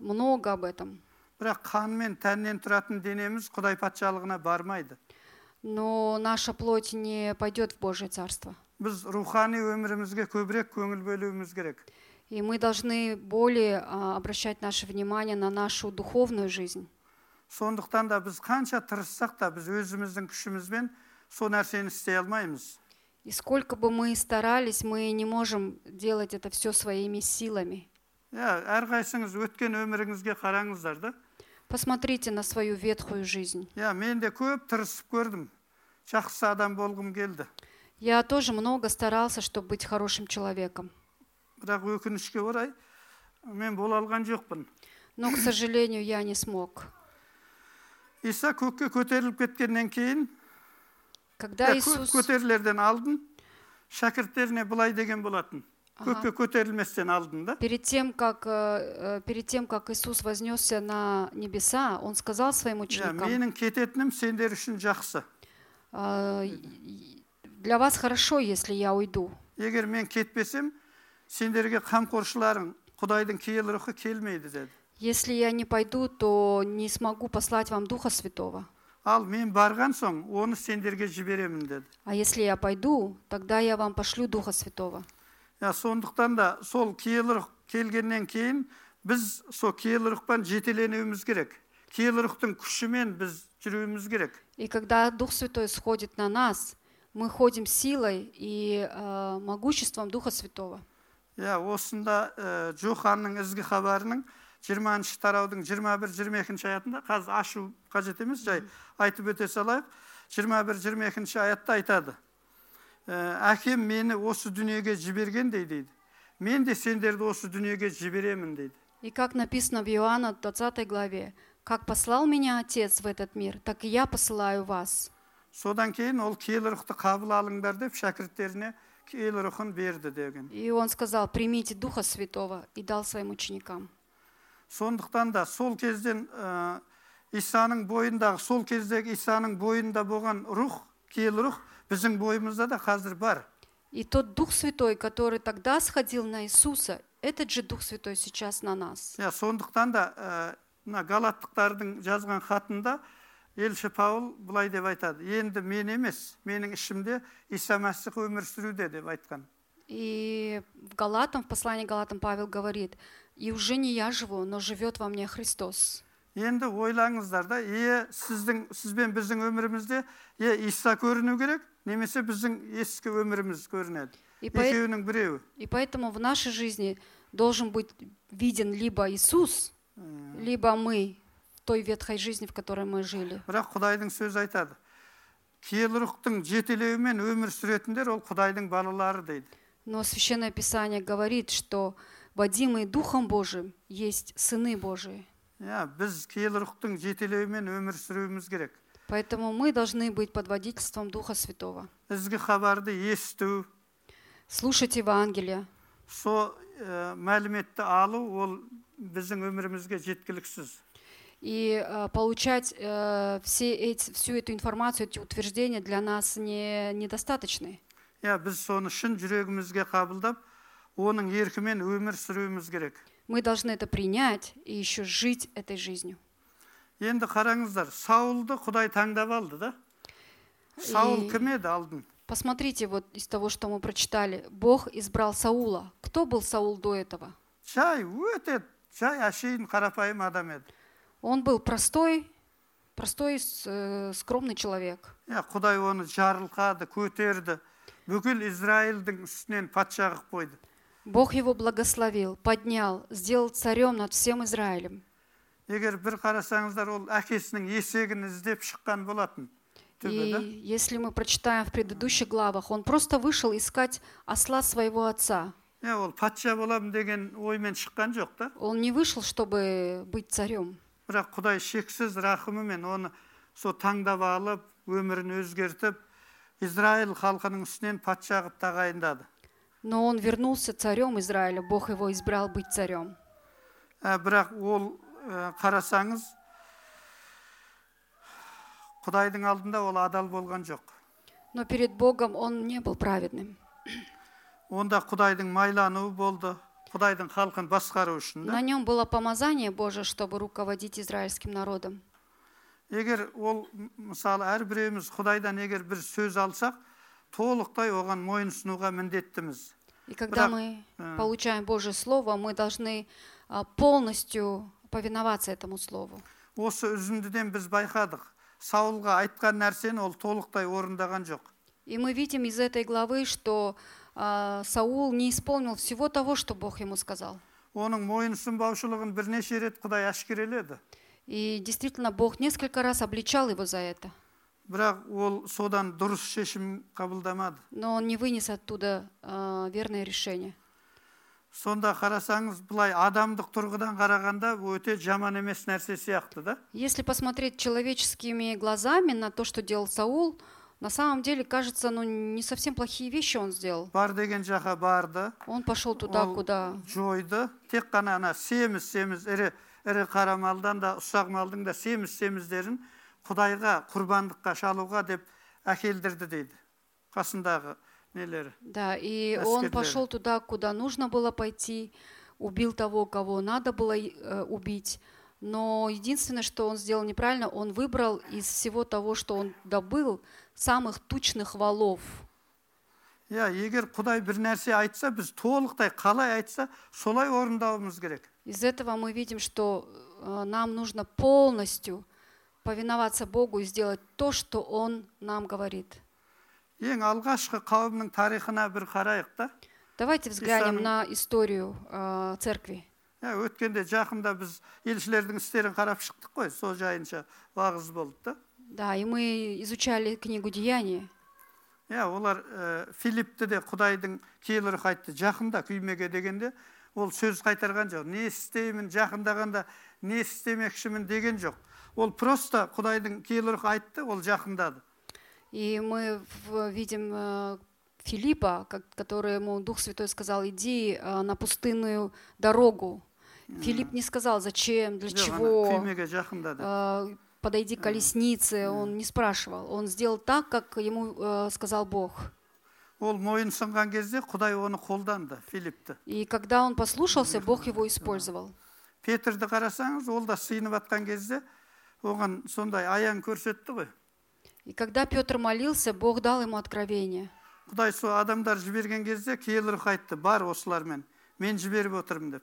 много об этом. бірақ қан мен тәннен тұратын денеміз құдай патшалығына бармайды Но наша плоть не пойдет в Божье Царство. біз рухани өмірімізге көбірек көңіл бөлуіміз керек И мы должны более а, обращать наше внимание на нашу духовную жизнь. сондықтан да біз қанша тырыссақ та біз өзіміздің күшімізбен сол нәрсені істей алмаймыз И сколько бы мы старались, мы не можем делать это все своими силами. иә әрқайсыңыз өткен өміріңізге қараңыздар да Посмотрите на свою ветхую жизнь. иә мен де көп тырысып көрдім жақсы адам болғым келді Я тоже много старался, чтобы быть хорошим человеком. бірақ өкінішке орай мен бола алған жоқпын Но, к сожалению, я не смог. иса көкке көтеріліп кеткеннен кейін Когда иә, кө- Иисус... көтерілерден алдын шәкірттеріне былай деген болатын көкке көтерілместен алдын да Перед тем, как, э, э, перед тем, как Иисус вознесся на небеса, Он сказал своим иә ученикам, менің кететінім сендер үшін жақсы «А, и- для вас хорошо, если я уйду. егер мен кетпесем сендерге қамқоршыларың құдайдың киелі рухы келмейді деді Если я не пойду, то не смогу послать вам Духа Святого. ал мен барған соң оны сендерге жіберемін деді А если я пойду, тогда я вам пошлю Духа Святого. иә сондықтан да сол киелі рух келгеннен кейін біз сол киелі рухпен жетеленуіміз керек киелі рухтың күшімен біз жүруіміз керек И когда Дух Святой сходит на нас, мы ходим силой и э, могуществом Духа Святого. иә осында ә, жоханның ізгі хабарының жиырманшы тараудың жиырма бір жиырма екінші аятында қазір ашу қажет емес жай айтып өте салайық. жиырма бір жиырма екінші аятта айтады. «Ә, әкем мені осы дүниеге жібергендей дейді мен де сендерді осы дүниеге жіберемін дейді И как написано в Иоанна 20 главе, «Как послал меня Отец в этот мир, так и я посылаю вас». содан кейін ол киелі рухты қабыл алыңдар деп шәкірттеріне киелі рухын берді деген И он сказал, примите Духа Святого, и дал своим ученикам. сондықтан да сол кезден ә, исаның бойындағы сол кездегі исаның бойында болған рух киелі рух біздің бойымызда да қазір бар И тот Дух Святой, который тогда сходил на Иисуса, этот же Дух Святой сейчас на нас. иә сондықтан да ә, мына галаттықтардың жазған хатында елші паул былай деп айтады енді мен емес менің ішімде иса мәсіх өмір сүруде деп айтқан И в Галатам, в послании к Галатам Павел говорит, «И уже не я живу, но живет во мне Христос». енді ойлаңыздар да е сіздің сіз бен біздің өмірімізде е иса көріну керек немесе біздің ескі өміріміз көрінеді И, по- екеуінің біреуі и поэтому в нашей жизни должен быть виден либо Иисус, либо мы в той ветхой жизни, в которой мы жили. бірақ құдайдың сөзі айтады киелі рухтың жетелеуімен өмір сүретіндер ол құдайдың балалары дейді Но Священное Писание говорит, что водимые Духом Божиим есть сыны Божии. иә біз киелі рухтың жетелеуімен өмір сүруіміз керек Поэтому мы должны быть под водительством Духа Святого. ізгі хабарды есту Слушать Евангелие, сол ә, мәліметті алу ол біздің өмірімізге жеткіліксіз И э, получать э, все эти, всю эту информацию, эти утверждения для нас не, недостаточны. иә біз соны шын жүрегімізге қабылдап оның еркімен өмір сүруіміз керек Мы должны это принять и еще жить этой жизнью. енді қараңыздар саулды құдай таңдап алды да саул И- кім еді алдын Посмотрите вот из того, что мы прочитали. Бог избрал Саула. Кто был Саул до этого? жай өте жай әшейін қарапайым адам еді Он был простой, простой, с- э, скромный человек. иә құдай оны жарылқады көтерді бүкіл израильдің үстінен патша қылып қойды Бог его благословил, поднял, сделал царем над всем Израилем. егер бір қарасаңыздар ол әкесінің есегін іздеп шыққан болатын И түбі да если мы прочитаем в предыдущих главах, он просто вышел искать осла своего отца. иә ол патша боламын деген оймен шыққан жоқ та Он не вышел, чтобы быть царем. бірақ құдай шексіз рахымымен оны сол таңдап алып өмірін өзгертіп израиль халқының үстінен патша қылып тағайындады Но он вернулся царем Израиля, Бог его избрал быть царем. Ә, бірақ ол ә, қарасаңыз құдайдың алдында ол адал болған жоқ Но перед Богом он не был праведным. онда құдайдың майлануы болды құдайдың халқын басқару үшін да На нем было помазание Божие, чтобы руководить израильским народом. егер ол м- мысалы әрбіреуміз құдайдан егер бір сөз алсақ толықтай оған мойынсынуға міндеттіміз И когда Бра- мы э. получаем Божье Слово, мы должны а, полностью повиноваться этому Слову. осы үзіндіден біз байқадық саулға айтқан нәрсені ол толықтай орындаған жоқ И мы видим из этой главы, что а, Саул не исполнил всего того, что Бог ему сказал. оның мойынсұнбаушылығын бірнеше рет құдай әшкереледі И действительно, Бог несколько раз обличал его за это. бірақ ол содан дұрыс шешім қабылдамады Но он не вынес оттуда а, верное решение. сонда қарасаңыз былай адамдық тұрғыдан қарағанда бұл өте жаман емес нәрсе сияқты да Если посмотреть человеческими глазами на то, что делал Саул, на самом деле, кажется, ну, не совсем плохие вещи он сделал. бар деген жаққа барды Он пошел туда, ол куда... жойды тек қана ана семіз семіз ірі ірі қара малдан да ұсақ малдың да семіз семіздерін құдайға құрбандыққа шалуға деп әкелдірді дейді қасындағы нелері да, и он пошел туда, куда нужно было пойти, убил того, кого надо было э, убить. Но единственное, что он сделал неправильно, он выбрал из всего того, что он добыл, самых тучных валов. иә егер құдай бір нәрсе айтса біз толықтай қалай айтса солай орындауымыз керек Из этого мы видим, что э, нам нужно полностью повиноваться Богу и сделать то, что Он нам говорит. Ең алғашқы қауымның тарихына бір қарайық та. Давайте взглянем Исаның- на историю э, церкви. иә өткенде жақында біз елшілердің істерін қарап шықтық қой сол жайынша уағыз болды да. Да, и мы изучали книгу Деяния. иә олар ә, филиппті де құдайдың киелі рухы айтты жақында күймеге дегенде ол сөз қайтарған жоқ. Не істеймін жақындағанда не істемекшімін деген жоқ. Ол просто құдайдың киелі рухы айтты ол жақындады. И мы в- видим э, Филиппа, как- который ему Дух Святой сказал, иди э, на пустынную дорогу. Филипп не сказал, зачем, для жоқ ана чего, күймеге жақындады э, подойди к колеснице, он не спрашивал. Он сделал так, как ему э, сказал Бог. ол мойынсынған кезде құдай оны қолданды филиппті И когда он послушался, Бог его использовал. петрді қарасаңыз ол да сыйынып жатқан кезде оған сондай аян көрсетті ғой И когда Петр молился, Бог дал ему откровение. құдай сол адамдар жіберген кезде киелі рух айтты бар осылармен мен жіберіп отырмын деп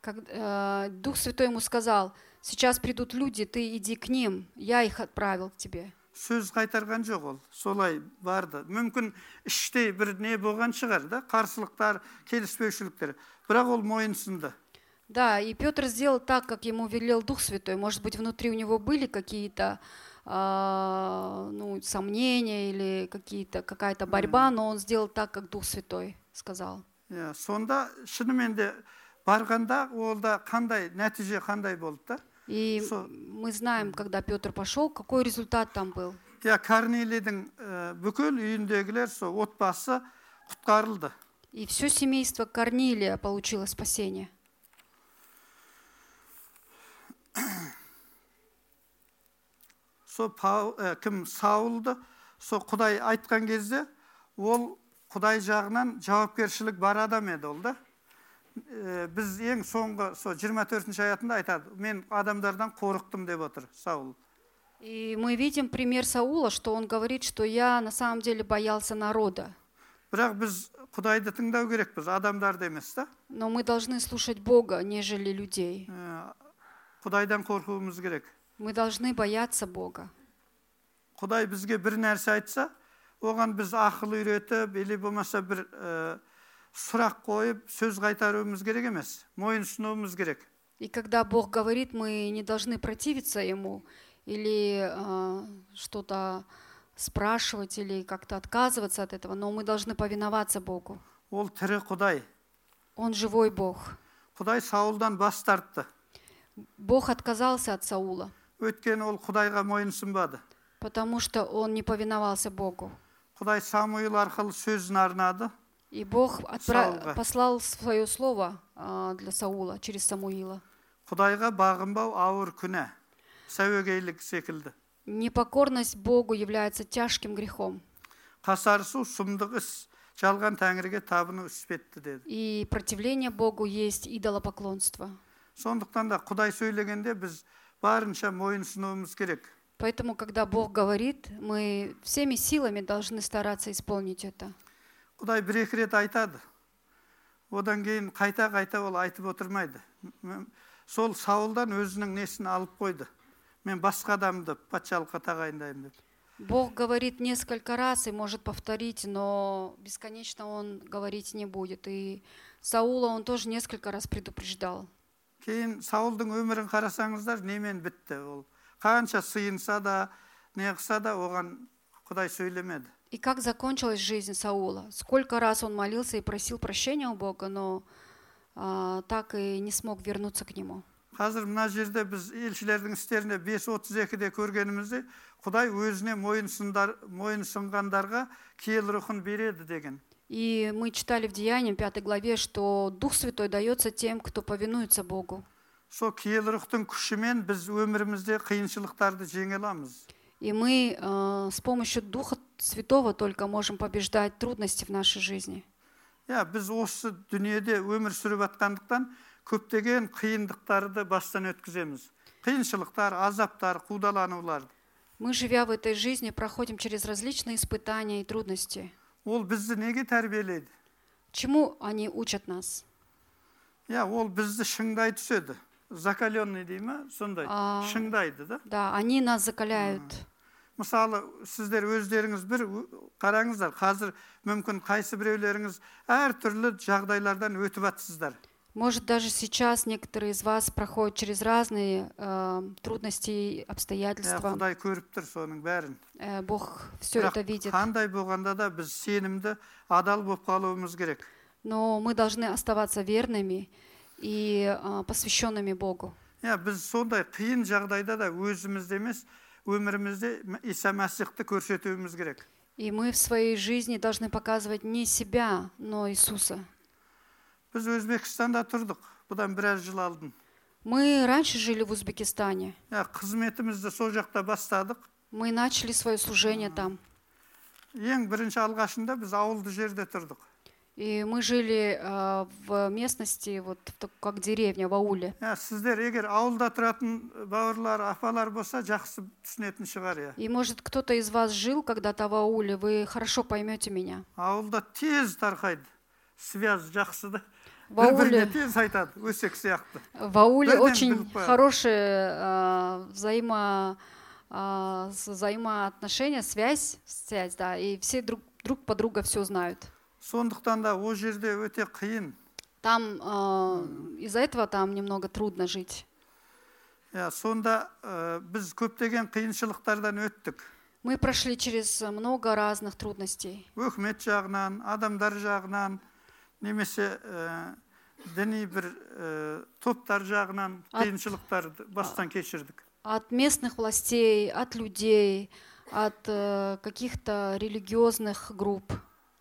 Как, э, Дух Святой ему сказал, сейчас придут люди, ты иди к ним, я их отправил к тебе. сөз қайтарған жоқ ол солай барды мүмкін іштей бір не болған шығар да қарсылықтар келіспеушіліктер бірақ ол мойынсынды Да, и Петр сделал так, как ему велел Дух Святой. Может быть, внутри у него были какие-то а, ну, сомнения или какие-то, какая-то борьба, но он сделал так, как Дух Святой сказал. иә сонда шынымен де барғанда ол да қандай нәтиже қандай болды да И Со- мы знаем, когда Петр пошел, какой результат там был. иә корнилийдің ә, бүкіл үйіндегілер сол отбасы құтқарылды И все семейство Корнилия получило спасение. сол Пау- ә, кім саулды сол құдай айтқан кезде ол құдай жағынан жауапкершілік бар адам еді ол да Ә, біз ең соңғы сол 24 аятында айтады мен адамдардан қорықтым деп отыр саул И мы видим пример Саула, что он говорит, что я на самом деле боялся народа. бірақ біз құдайды тыңдау керекпіз адамдарды емес та Но мы должны слушать Бога, нежели людей. Ә, құдайдан қорқуымыз керек Мы должны бояться Бога. құдай бізге бір нәрсе айтса оған біз ақыл үйретіп или болмаса бір ә, сұрақ қойып сөз қайтаруымыз керек емес мойынсынуымыз керек И когда Бог говорит, мы не должны противиться Ему или э, что-то спрашивать или как-то отказываться от этого, но мы должны повиноваться Богу. ол тірі құдай Он живой Бог. құдай саулдан бас тартты Бог отказался от Саула, өйткені ол құдайға мойынсынбады потому что он не повиновался Богу. құдай самуил арқылы сөзін арнады И Бог отпра- Саула. послал свое слово а, для Саула через Самуила. құдайға бағынбау ауыр күнә сәуегейлік секілді Непокорность Богу является тяжким грехом. қасарысу сұмдық іс жалған тәңірге табыну іспетті деді И противление Богу есть идолопоклонство. сондықтан да құдай сөйлегенде біз барынша мойынсынуымыз керек Поэтому, когда Бог говорит, мы всеми силами должны стараться исполнить это. құдай бір екі рет айтады одан кейін қайта қайта ол айтып отырмайды М- сол сауылдан өзінің несін алып қойды мен басқа адамды патшалыққа тағайындаймын деп Бог говорит несколько раз и может повторить, но бесконечно Он говорить не будет. И Саула Он тоже несколько раз предупреждал. Кейін саулдың өмірін қарасаңыздар немен бітті ол қанша сыйынса да не қылса да оған құдай сөйлемеді И как закончилась жизнь Саула? Сколько раз он молился и просил прощения у Бога, но а, так и не смог вернуться к Нему. қазір мына жерде біз елшілердің істеріне бес отыз екіде көргенімізде құдай өзіне мойынсынғандарға киел рухын береді деген И мы читали в Деянии, 5 главе, что Дух Святой дается тем, кто повинуется Богу. сол киел рухтың күшімен біз өмірімізде қиыншылықтарды жеңе аламыз И мы э, с помощью Духа Святого только можем побеждать трудности в нашей жизни. иә біз осы дүниеде өмір сүріп жатқандықтан көптеген қиындықтарды бастан өткіземіз қиыншылықтар азаптар қудаланулар Мы, живя в этой жизни, проходим через различные испытания и трудности. Ол бізді неге тәрбиелейді Чему они учат нас? иә ол бізді шыңдай түседі закаленный дей ма сондай А. шыңдайды да Да, они нас закаляют. мысалы сіздер өздеріңіз бір қараңыздар қазір мүмкін қайсы біреулеріңіз әртүрлі жағдайлардан өтіп жатсыздар Может, даже сейчас некоторые из вас проходят через разные э, трудности и иә обстоятельства. құдай көріп тұр соның бәрін Э, Бог все бірақ это видит. қандай болғанда да біз сенімді адал болып қалуымыз керек Но мы должны оставаться верными и э, посвященными Богу. иә біз сондай қиын жағдайда да өзімізде емес өмірімізде М- иса мәсихті көрсетуіміз керек И мы в своей жизни должны показывать не себя, но Иисуса. біз өзбекстанда тұрдық бұдан біраз жыл алдын Мы раньше жили в Узбекистане. иә қызметімізді сол жақта бастадық Мы начали свое служение там. ең бірінші алғашында біз ауылды жерде тұрдық И мы жили э, в местности, вот в так- как деревня, в ауле. иә сіздер егер ауылда тұратын бауырлар апалар болса жақсы түсінетін шығар иә И может кто-то из вас жил когда-то в ауле, вы хорошо поймете меня. ауылда тез тарқайды связь жақсы да В бір біріне ауле, тез айтады өсек сияқты в ауле Бірден очень біліп қояды. хорошие э, взаимо, э, с- взаимоотношения, связь, связь, да, и все друг, друг по друга все знают. сондықтан да ол жерде өте қиын Там э, из-за этого там немного трудно жить. иә сонда ә, біз көптеген қиыншылықтардан өттік Мы прошли через много разных трудностей. өкімет жағынан адамдар жағынан немесе ә, діни бір ә, топтар жағынан От- қиыншылықтарды бастан кешірдік От местных властей, от людей, от э, каких-то религиозных групп.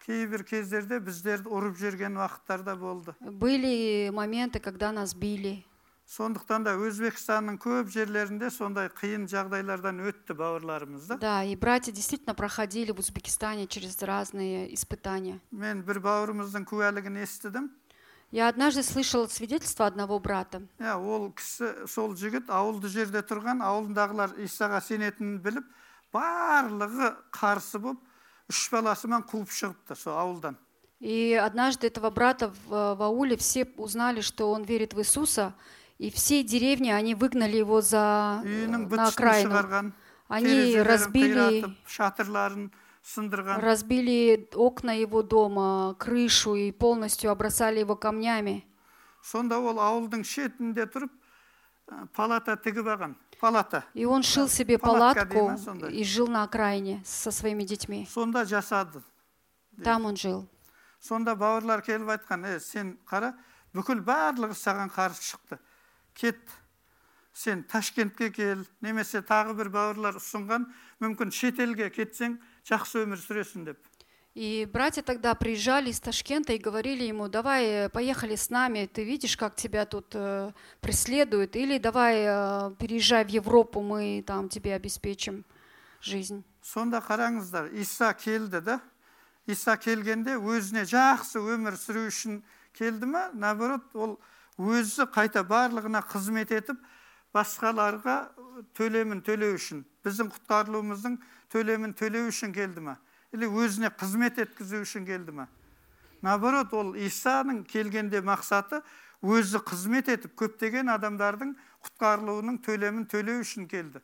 кейбір кездерде біздерді ұрып жіберген уақыттар да болды Были моменты, когда нас били. Сондықтан да өзбекстанның көп жерлерінде сондай қиын жағдайлардан өтті бауырларымыз да Да, и братья действительно проходили в Узбекистане через разные испытания. мен бір бауырымыздың куәлігін естідім Я однажды слышала свидетельство одного брата. иә ол кісі сол жігіт ауылды жерде тұрған ауылдағылар исаға сенетінін біліп барлығы қарсы болып үш баласымен қуып шығыпты сол ауылдан И однажды этого брата в, в ауле все узнали, что он верит в Иисуса, и всей деревни они выгнали его за үйінің э, на бытышын окраину. шығарған Они терезелерін разбили, қиратып шатырларын сындырған разбили окна его дома, крышу и полностью обросали его камнями. сонда ол ауылдың шетінде тұрып ә, палата тігіп алған палата И он шил себе палатка палатку дейміз сонда. и жил на окраине со своими детьми. сонда жасады Там он жил. сонда бауырлар келіп айтқан е сен қара бүкіл барлығы саған қарсы шықты кет сен ташкентке кел немесе тағы бір бауырлар ұсынған мүмкін шетелге кетсең жақсы өмір сүресің деп И братья тогда приезжали из Ташкента и говорили ему, давай, э, поехали с нами, ты видишь, как тебя тут э, преследуют, или давай э, переезжай в Европу, мы там тебе обеспечим жизнь. сонда қараңыздар иса келді да иса келгенде өзіне жақсы өмір сүру үшін келді ма наоборот ол өзі қайта барлығына қызмет етіп басқаларға төлемін төлеу үшін. Біздің құтқарылуымыздың төлемін төлеу үшін келді ма? Или өзіне қызмет еткізу үшін келді ма? Наоборот ол исаның келгенде мақсаты өзі қызмет етіп көптеген адамдардың құтқарылуының төлемін төлеу үшін келді.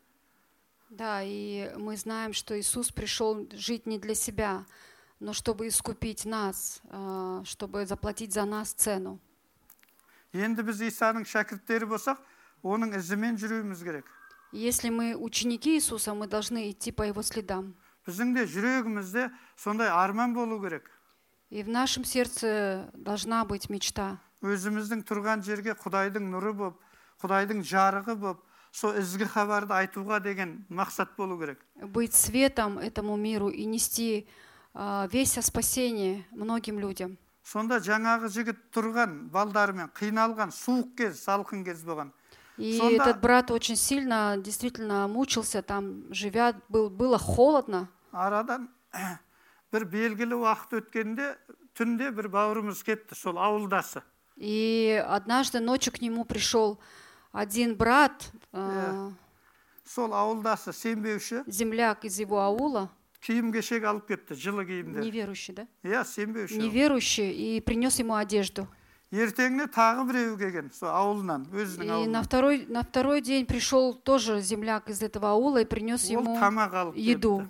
Да, и мы знаем, что Иисус пришел жить не для себя, но чтобы искупить нас, а, чтобы заплатить за нас цену. енді біз исаның шәкірттері болсақ оның ізімен жүруіміз керек И Если мы ученики Иисуса, мы должны идти по Его следам. біздің де жүрегімізде сондай арман болу керек И в нашем сердце должна быть мечта, өзіміздің тұрған жерге құдайдың нұры болып құдайдың жарығы болып сол ізгі хабарды айтуға деген мақсат болу керек быть светом этому миру и нести а, весть о спасении многим людям. сонда жаңағы жігіт тұрған балдарымен қиналған суық кез салқын кез болған И Сонда- этот брат очень сильно, действительно мучился там, живя, был, было холодно. арадан бір белгілі уақыт өткенде түнде бір бауырымыз кетті сол ауылдасы И однажды ночью к нему пришел один брат, а, сол ауылдасы сенбеуші земляк из его аула, Киім кешек алып кетті жылы киімдер неверующий, да? иә сенбеуші. Неверующий, и принес ему одежду. ертеңіне тағы біреу келген сол ауылынан өзінің И на ауылынан второй, на второй день пришел тоже земляк из этого аула и принес ему тамақ алып еду.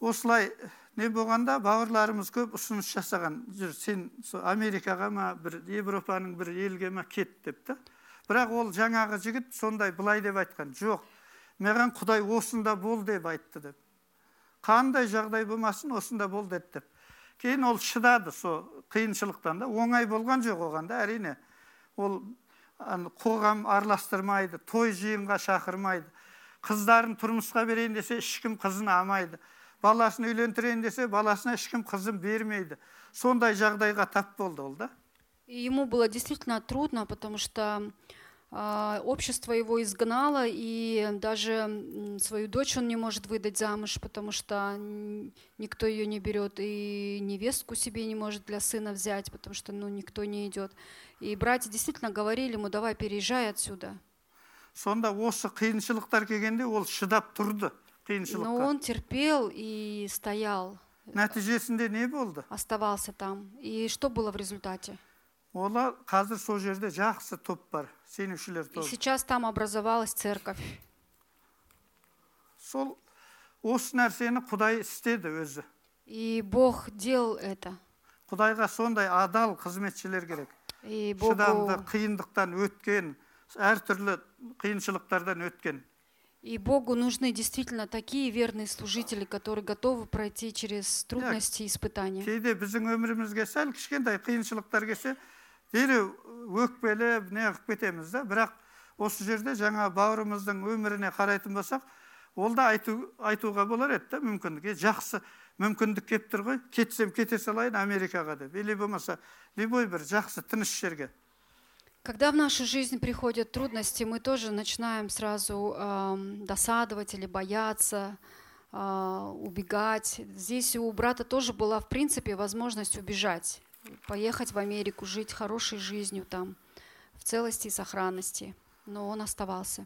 осылай не болғанда бауырларымыз көп ұсыныс жасаған жүр сен сол америкаға ма бір европаның бір елге ма кет деп та бірақ ол жаңағы жігіт сондай былай деп айтқан жоқ маған құдай осында бол деп айтты деп. Қандай жағдай болмасын осында бол деді деп. Кейін ол шыдады сол қиыншылықтан да. Оңай болған жоқ оған да. Әрине ол қоғам араластырмайды той жиынға шақырмайды. Қыздарын тұрмысқа берейін десе ешкім қызын алмайды. Баласын үйлендірейін десе баласына ешкім қызын бермейді. Сондай жағдайға тап болды ол да. Ему было действительно трудно, потому что общество его изгнало, и даже свою дочь он не может выдать замуж, потому что никто ее не берет, и невестку себе не может для сына взять, потому что ну, никто не идет. И братья действительно говорили ему, давай переезжай отсюда. сонда осы қиыншылықтар келгенде ол шыдап тұрды Но қиыншылыққа он терпел и стоял, нәтижесінде не болды оставался там. И что было в результате? олар қазір сол жерде жақсы топ бар сенушілер И тобы сейчас там образовалась церковь. сол осы нәрсені құдай істеді өзі И Бог делал это. құдайға сондай адал қызметшілер керек И шыдамды Богу, қиындықтан өткен әртүрлі қиыншылықтардан өткен и Богу нужны действительно такие верные служители, которые готовы пройти через трудности и испытания. Дереу өкпелеп не қылып кетеміз да. Бірақ осы жерде жаңа бауырымыздың өміріне қарайтын болсақ ол да айту, айтуға болар еді да мүмкіндік. «Е, жақсы мүмкіндік келіп тұр ғой. Кетсем кете салайын америкаға деп. Или болмаса любой бір жақсы тыныш жерге. Когда в нашу жизнь приходят трудности, мы тоже начинаем сразу ам, досадовать или бояться, а, убегать. Здесь у брата тоже была, в принципе, возможность убежать, поехать в Америку, жить хорошей жизнью там, в целости и сохранности. Но он оставался.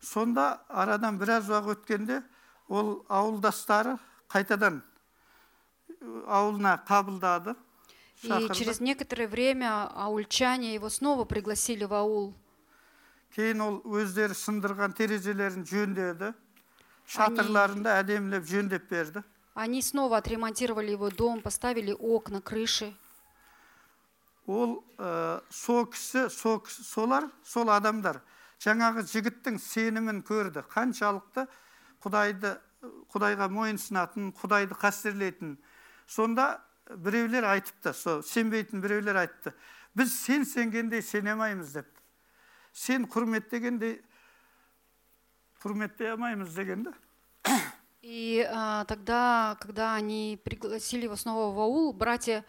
сонда арадан біраз уақыт өткенде ол ауылдастары қайтадан э, ауылына қабылдады И шақырды через некоторое время аульчане его снова пригласили в аул. кейін ол өздері сындырған терезелерін жөндеді шатырларын да әдемілеп жөндеп берді Они снова отремонтировали его дом, поставили окна, крыши. ол ә, сол кісі сол солар сол адамдар. Жаңағы жігіттің сенімін көрді. Қаншалықты құдайды құдайға мойынсынатын құдайды қастерлейтін. Сонда біреулер айтыпты сол сенбейтін біреулер айтты. Біз сен сенгендей сене алмаймыз деп сен құрметтегендей құрметтей алмаймыз деген да. И тогда, когда они пригласили его снова в аул, братья,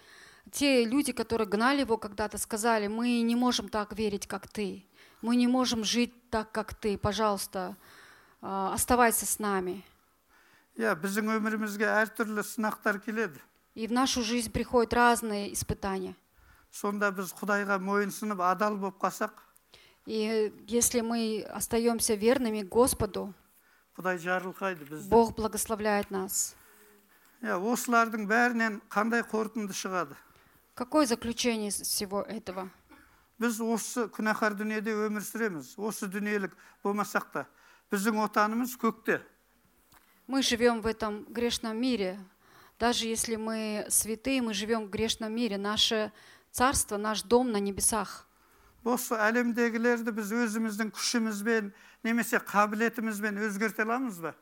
те люди, которые гнали его когда-то, сказали, мы не можем так верить, как ты. Мы не можем жить так, как ты. Пожалуйста, а, оставайся с нами. иә біздің өмірімізге әртүрлі сынақтар келеді И в нашу жизнь приходят разные испытания. сонда біз құдайға мойынсынып адал болып қалсақ И если мы остаемся верными Господу, құдай жарылқайды бізді Бог благословляет нас. иә осылардың бәрінен қандай қорытынды шығады Какое заключение из всего этого? біз осы күнәһар дүниеде өмір сүреміз осы дүниелік болмасақ та біздің отанымыз көкте Мы живем в этом грешном мире. Даже если мы святые, мы живем в грешном мире. Наше царство, наш дом на небесах. осы әлемдегілерді біз өзіміздің күшімізбен немесе қабілетімізбен өзгерте аламыз ба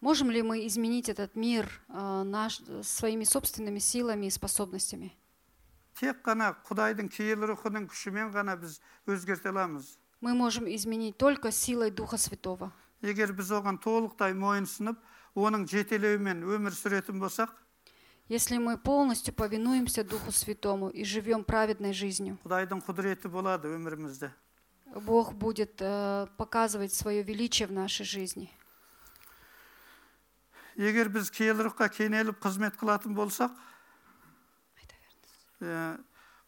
Можем ли мы изменить этот мир э, наш, своими собственными силами и способностями? тек қана құдайдың киелі рухының күшімен ғана біз өзгерте аламыз Мы можем изменить только силой Духа Святого. егер біз оған толықтай мойынсынып оның жетелеуімен өмір сүретін болсақ Если мы полностью повинуемся Духу Святому и живем праведной жизнью, құдайдың құдіреті болады өмірімізде Бог будет э, показывать свое величие в нашей жизни. егер біз киелі рухқа кенеліп қызмет қылатын болсақ ә,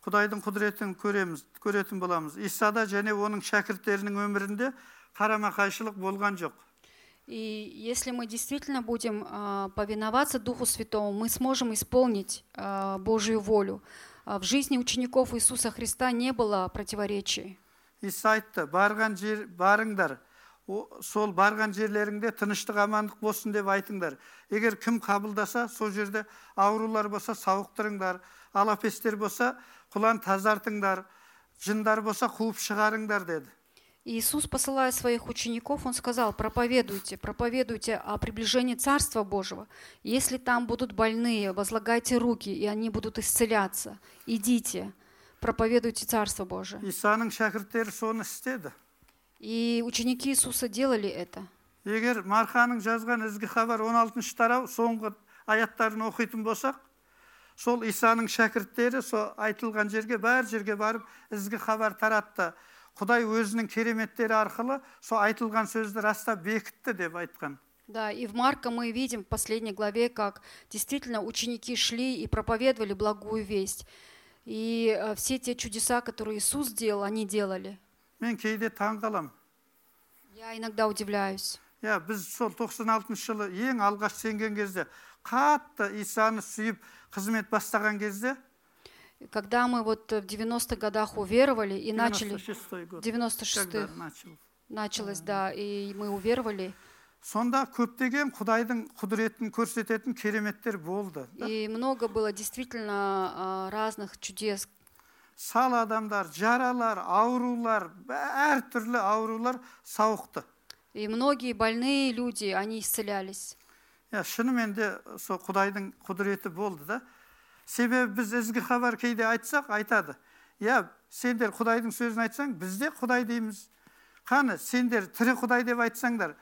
құдайдың құдіретін көреміз көретін боламыз исада және оның шәкірттерінің өмірінде қарама қайшылық болған жоқ И если мы действительно будем повиноваться Духу Святому, мы сможем исполнить Божью волю. В жизни учеников Иисуса Христа не было противоречий. иса айтты барған жер барыңдар О- сол барған жерлеріңде тыныштық амандық болсын деп айтыңдар егер кім қабылдаса сол жерде аурулар болса сауықтырыңдар алапестер болса құлан тазартыңдар жындар болса қуып шығарыңдар деді И Иисус, посылая своих учеников, Он сказал, проповедуйте, проповедуйте о приближении Царства Божьего. Если там будут больные, возлагайте руки, и они будут исцеляться. Идите, проповедуйте Царство Божие. исаның шәкірттері соны істеді И ученики Иисуса делали это. егер марқаның жазған ізгі хабар 16 тарау соңғы аяттарын оқитын болсақ сол исаның шәкірттері сол айтылған жерге бәр жерге барып ізгі хабар таратты құдай өзінің кереметтері арқылы сол айтылған сөзді растап бекітті деп айтқан Да, и в Марка мы видим в последней главе, как действительно ученики шли и проповедовали благую весть. И э, все те чудеса, которые Иисус делал, они делали. мен кейде таң қаламын Я иногда удивляюсь. иә біз сол 96 жылы ең алғаш сенген кезде қатты исаны сүйіп қызмет бастаған кезде Когда мы вот в 90-х годах уверовали и начали... 96 год 96-х когда начал. началось, да, и мы уверовали. сонда көптеген құдайдың құдіретін көрсететін кереметтер болды да? И много было действительно а, разных чудес. сал адамдар жаралар аурулар әртүрлі аурулар сауықты И многие больные люди, они исцелялись. иә шынымен де сол құдайдың құдіреті болды да себебі біз ізгі хабар кейде айтсақ айтады иә сендер құдайдың сөзін айтсаң біз де құдай дейміз қаны сендер тірі құдай деп айтсаңдар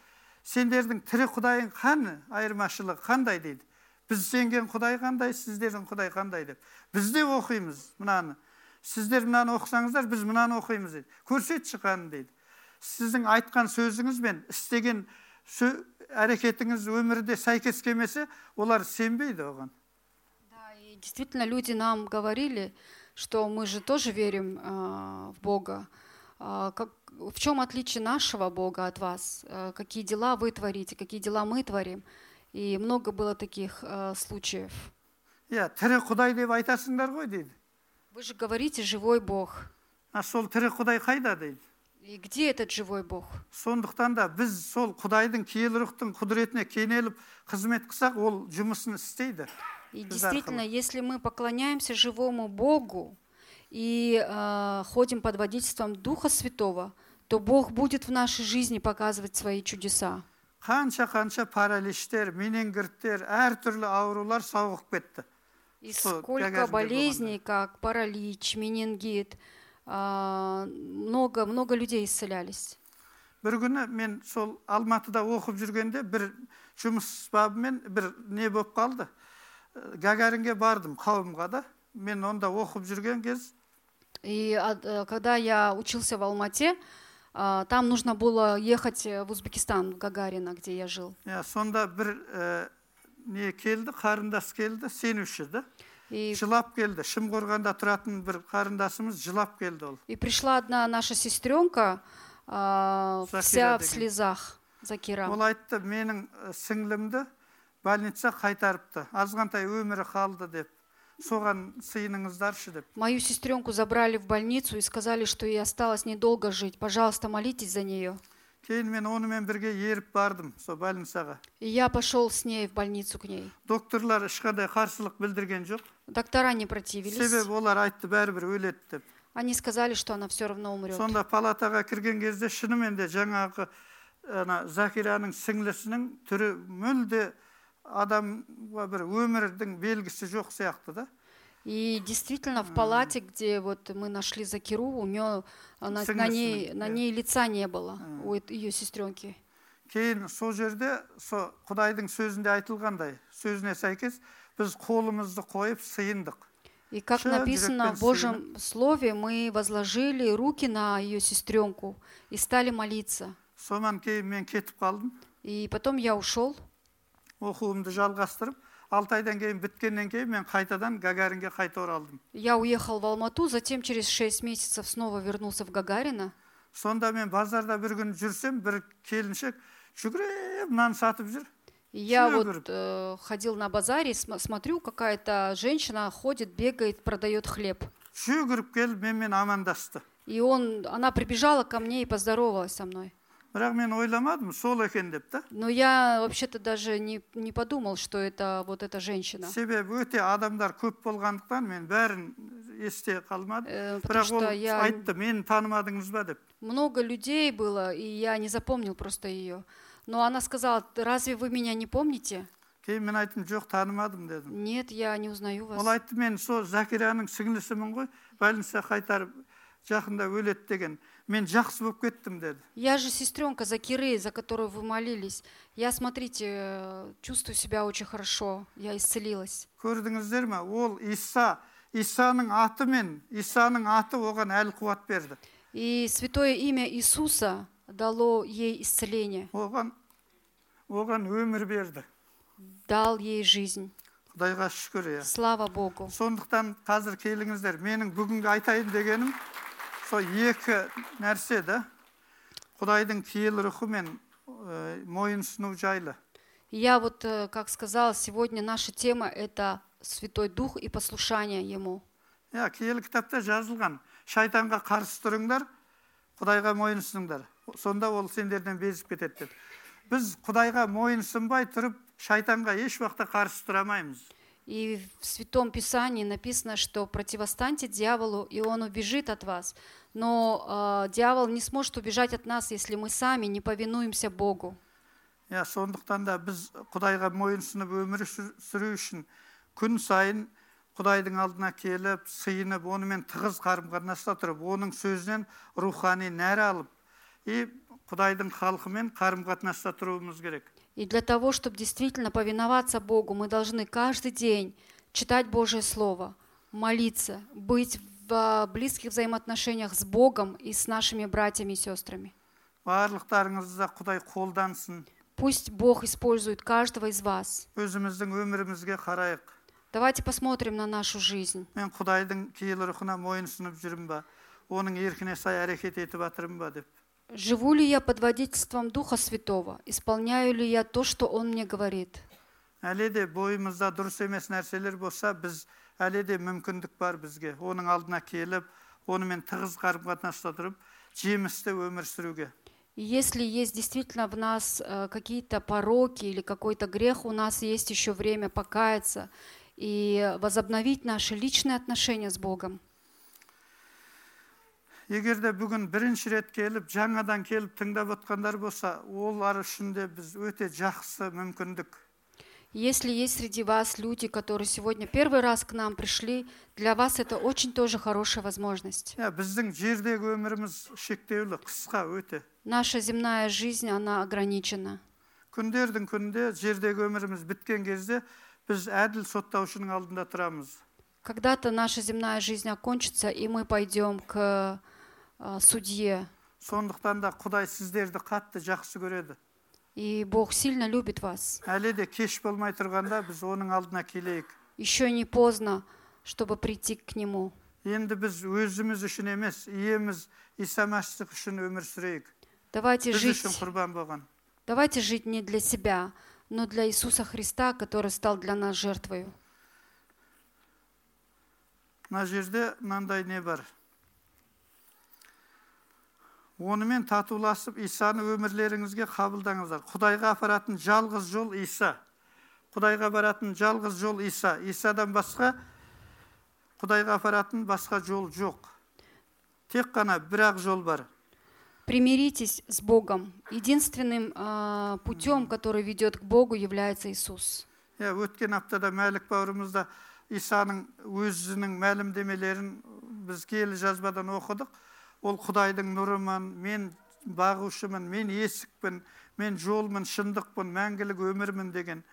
сендердің тірі құдайың қаны айырмашылығы қандай дейді біз сенген құдай қандай сіздердің құдай қандай деп біз де оқимыз мынаны сіздер мынаны оқысаңыздар біз мынаны оқимыз дейді көрсетші қаны дейді сіздің айтқан сөзіңіз бен істеген әрекетіңіз өмірде сәйкес келмесе олар сенбейді оған Да, и действительно люди нам говорили, что мы же тоже верим а, в Бога. А, как, в чем отличие нашего Бога от вас? А, какие дела вы творите, какие дела мы творим? И много было таких а, случаев. иә тірі құдай деп айтасыңдар ғой дейді Вы же говорите живой Бог. а сол тірі құдай қайда дейді И где этот живой Бог? сондықтан да біз сол құдайдың киелі рухтың құдіретіне кенеліп қызмет қылсақ ол жұмысын істейді И Без действительно, архова. если мы поклоняемся живому Богу и а, ходим под водительством Духа Святого, то Бог будет в нашей жизни показывать свои чудеса. қанша қанша паралиштер менингиттер әртүрлі аурулар сауығып кетті И Что, сколько Гагарин болезней, как паралич, менингит, а, много, много людей исцелялись. бір күні мен сол алматыда оқып жүргенде бір жұмыс бабымен бір не болып қалды Э, гагаринге бардым қауымға да мен онда оқып жүрген кез И э, когда я учился в Алмате, там нужно было ехать э, в Узбекистан, в Гагарина, где я жил. сонда бір ә, не келді қарындас келді сенуші да И, жылап келді шымқорғанда тұратын бір қарындасымыз жылап келді ол и пришла одна наша сестренка, а, Закира вся в деген. слезах, Закира. ол айтты менің ә, сіңлімді больница қайтарыпты азғантай өмірі қалды деп соған сыйыныңыздаршы деп Мою сестренку забрали в больницу и сказали, что ей осталось недолго жить. Пожалуйста, молитесь за нее. кейін мен онымен бірге еріп бардым сол больницаға И я пошел с ней в больницу к ней. докторлар ешқандай қарсылық білдірген жоқ Доктора не противились. себебі олар айтты бәрібір өледі деп Они сказали, что она все равно умрет. сонда палатаға кірген кезде шынымен де жаңағы ана закираның сіңлісінің түрі мүлде адамға бір өмірдің белгісі жоқ сияқты да И действительно в палате, где вот мы нашли Закиру, у нее на, на Сіңлісінің, ней на иә. ней лица не было у ее сестренки. кейін сол жерде со құдайдың сөзінде айтылғандай сөзіне сәйкес біз қолымызды қойып сыйындық И как Шын написано жүрекпен в Божьем Слове, мы возложили руки на ее сестренку и стали молиться. сонан кейін мен кетіп қалдым И потом я ушел. оқуымды жалғастырып алты айдан кейін біткеннен кейін мен қайтадан гагаринге қайта оралдым Я уехал в Алмату, затем через шесть месяцев снова вернулся в Гагарина. сонда мен базарда бір күн жүрсем бір келіншек жүгіріп нан сатып жүр И я Чего вот говорит? э, ходил на базаре, см- смотрю, какая-то женщина ходит, бегает, продает хлеб. жүгіріп келіп менімен амандасты И он, она прибежала ко мне и поздоровалась со мной. бірақ мен ойламадым сол екен деп та Но я вообще-то даже не, не подумал, что это вот эта женщина. себебі өте адамдар көп болғандықтан мен бәрін есте қалмады Э, потому бірақ ол что я... айтты мені танымадыңыз ба деп Много людей было, и я не запомнил просто ее. Но она сказала, разве вы меня не помните? кейін мен айттым жоқ танымадым дедім Нет, я не узнаю ол вас. айтты мен сол закираның сіңлісімін ғой больница қайтарып жақында өледі деген мен жақсы болып кеттім деді Я же сестренка Закиры, за которую вы молились. Я, смотрите, э, чувствую себя очень хорошо. Я исцелилась. көрдіңіздер ме ол иса исаның аты мен исаның аты оған әлі қуат берді И святое имя Иисуса дало ей исцеление, оған оған өмір берді дал ей жизнь. құдайға шүкір иә Слава Богу. сондықтан қазір келіңіздер менің бүгінгі айтайын дегенім сол екі нәрсе да құдайдың киелі рухы мен ә, мойынсыну жайлы Я вот, э, как сказала, сегодня наша тема – это Святой Дух и послушание Ему. иә киелі кітапта жазылған шайтанға қарсы тұрыңдар құдайға мойынсыныңдар сонда ол сендерден безіп кетеді деп біз құдайға мойынсынбай тұрып шайтанға еш уақытта қарсы тұра алмаймыз И в Святом Писании написано, что противостаньте дьяволу, и он убежит от вас. Но э, дьявол не сможет убежать от нас, если мы сами не повинуемся Богу. иә сондықтан да біз құдайға мойынсынып өмір сүр- сүру үшін күн сайын құдайдың алдына келіп сыйынып онымен тығыз қарым қатынаста тұрып оның сөзінен рухани нәр алып и құдайдың халқымен қарым қатынаста тұруымыз керек И для того, чтобы действительно повиноваться Богу, мы должны каждый день читать Божье Слово, молиться, быть в а, близких взаимоотношениях с Богом и с нашими братьями и сестрами. барлықтарыңызды құдай қолдансын Пусть Бог использует каждого из вас. өзіміздің өмірімізге қарайық Давайте посмотрим на нашу жизнь. мен құдайдың киелі рухына мойынсынып жүрмін ба оның еркіне сай әрекет етіп жатырмын ба деп Живу ли я под водительством Духа Святого? Исполняю ли я то, что Он мне говорит? әлі де бойымызда дұрыс емес нәрселер болса біз әлі де мүмкіндік бар бізге. Оның алдына келіп онымен тығыз қарым қатынаста тұрып жемісті өмір сүруге. Если есть действительно в нас э, какие-то пороки или какой-то грех, у нас есть еще время покаяться и возобновить наши личные отношения с Богом. егер де бүгін бірінші рет келіп жаңадан келіп тыңдап отқандар болса олар үшін де біз өте жақсы мүмкіндік. Если есть среди вас люди, которые сегодня первый раз к нам пришли, для вас это очень тоже хорошая возможность. иә біздің жердегі өміріміз шектеулі қысқа өте Наша земная жизнь, она ограничена. күндердің күнінде жердегі өміріміз біткен кезде біз әділ соттаушының алдында тұрамыз Когда-то наша земная жизнь окончится, и мы пойдем к э, судье. сондықтан да құдай сіздерді қатты жақсы көреді И Бог сильно любит вас. әлі де кеш болмай тұрғанда біз оның алдына келейік Еще не поздно, чтобы прийти к Нему. енді біз өзіміз үшін емес иеміз иса мәсіх үшін өмір сүрейік Давайте біз жить, үшін құрбан болған давайте жить не для себя, но для Иисуса Христа, который стал для нас жертвою. мына жерде мынандай не бар онымен татуласып исаны өмірлеріңізге қабылдаңыздар. Құдайға апаратын жалғыз жол иса. Құдайға баратын жалғыз жол иса. Исадан басқа құдайға апаратын басқа жол жоқ. Тек қана бір ақ жол бар. Примиритесь с Богом. Единственным а, путем, который ведет к Богу, является Иисус. иә өткен аптада мәлік бауырымыз да исаның өзінің мәлімдемелерін біз киелі жазбадан оқыдық. ол құдайдың нұрымын мен бағушымын мен есікпін мен жолмын шындықпын мәңгілік өмірмін деген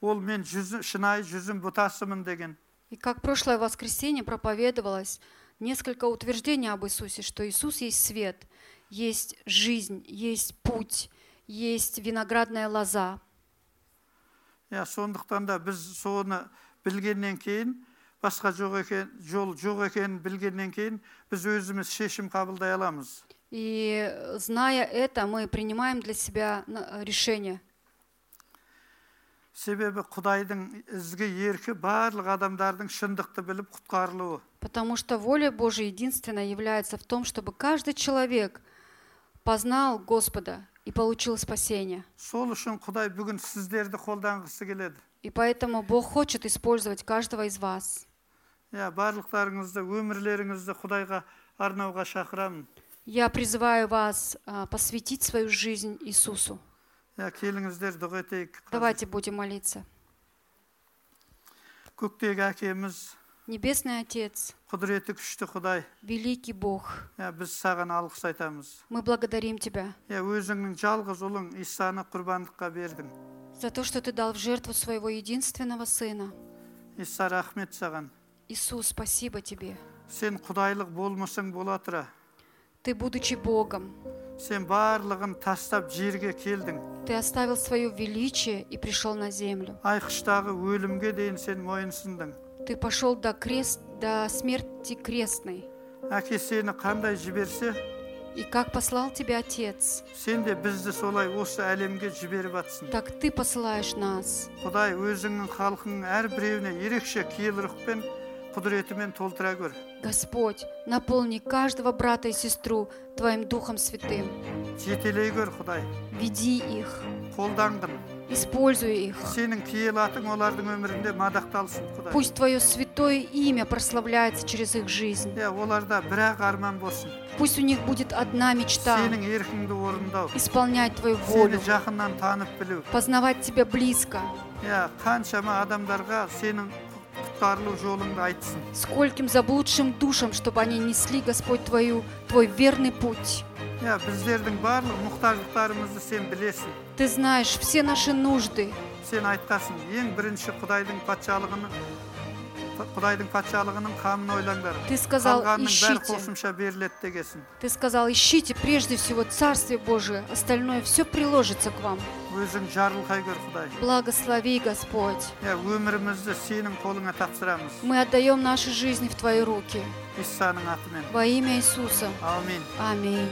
ол мен жүзі, шынайы жүзім бұтасымын деген И как прошлое воскресенье проповедовалось несколько утверждений об Иисусе, что Иисус есть свет, есть жизнь, есть путь, есть виноградная лоза. иә сондықтан да біз соны білгеннен кейін басқа жоқ екен жол жоқ екенін білгеннен кейін біз өзіміз шешім қабылдай аламыз И э, зная это, мы принимаем для себя на- решение. себебі құдайдың ізгі еркі барлық адамдардың шындықты біліп құтқарылуы Потому что воля Божия единственная является в том, чтобы каждый человек познал Господа и получил спасение. сол үшін құдай бүгін сіздерді қолданғысы келеді И поэтому Бог хочет использовать каждого из вас. иә барлықтарыңызды өмірлеріңізді құдайға арнауға шақырамын Я призываю вас а, посвятить свою жизнь Иисусу. иә келіңіздер дұға етейік қазір. Давайте будем молиться. көктегі әкеміз Небесный Отец, құдіреті күшті құдай великий Бог, иә біз саған алғыс айтамыз мы благодарим Тебя иә өзіңнің жалғыз ұлың исаны құрбандыққа бердің за то, что Ты дал в жертву своего единственного Сына. иса рахмет саған Иисус, спасибо Тебе. сен құдайлық болмысың бола тұра Ты, будучи Богом, сен барлығын тастап жерге келдің Ты оставил свое величие и пришел на землю. айқыштағы өлімге дейін сен мойынсындың Ты пошел до, крест, до смерти крестной. әке сені қандай жіберсе И как послал Тебя Отец, сен де бізді солай осы әлемге жіберіп жатсың так Ты посылаешь нас. құдай өзіңнің халқыңның әрбіреуіне ерекше киелі рухпен құдіретімен толтыра көр Господь, наполни каждого брата и сестру Твоим Духом Святым. жетелей көр құдай Веди их, қолданғын используй их. сенің киелі атың олардың өмірінде мадақталсын құдай Пусть Твое святое имя прославляется через их жизнь. иә оларда бір ақ арман болсын Пусть у них будет одна мечта сенің еркіңді орындау исполнять Твою сені волю, жақыннан танып білу познавать Тебя близко. иә қаншама адамдарға сенің құтқарылу жолыңды айтсын Скольким заблудшим душам, чтобы они несли, Господь, Твою, Твой верный путь. иә біздердің барлық мұқтаждықтарымызды сен білесің Ты знаешь все наши нужды. сен айтқасың ең бірінші құдайдың патшалығының құдайдың патшалығының қамын ойлаңдар Ты сказал, қалғанның бәрі ищите. қосымша беріледі дегесін Ты сказал, ищите прежде всего Царствие Божие, остальное все приложится к вам. өзің жарылқай көр құдай Благослови, Господь. иә өмірімізді сенің қолыңа тапсырамыз Мы отдаем наши жизни в Твои руки. исаның атымен Во имя Иисуса. аумин Аминь.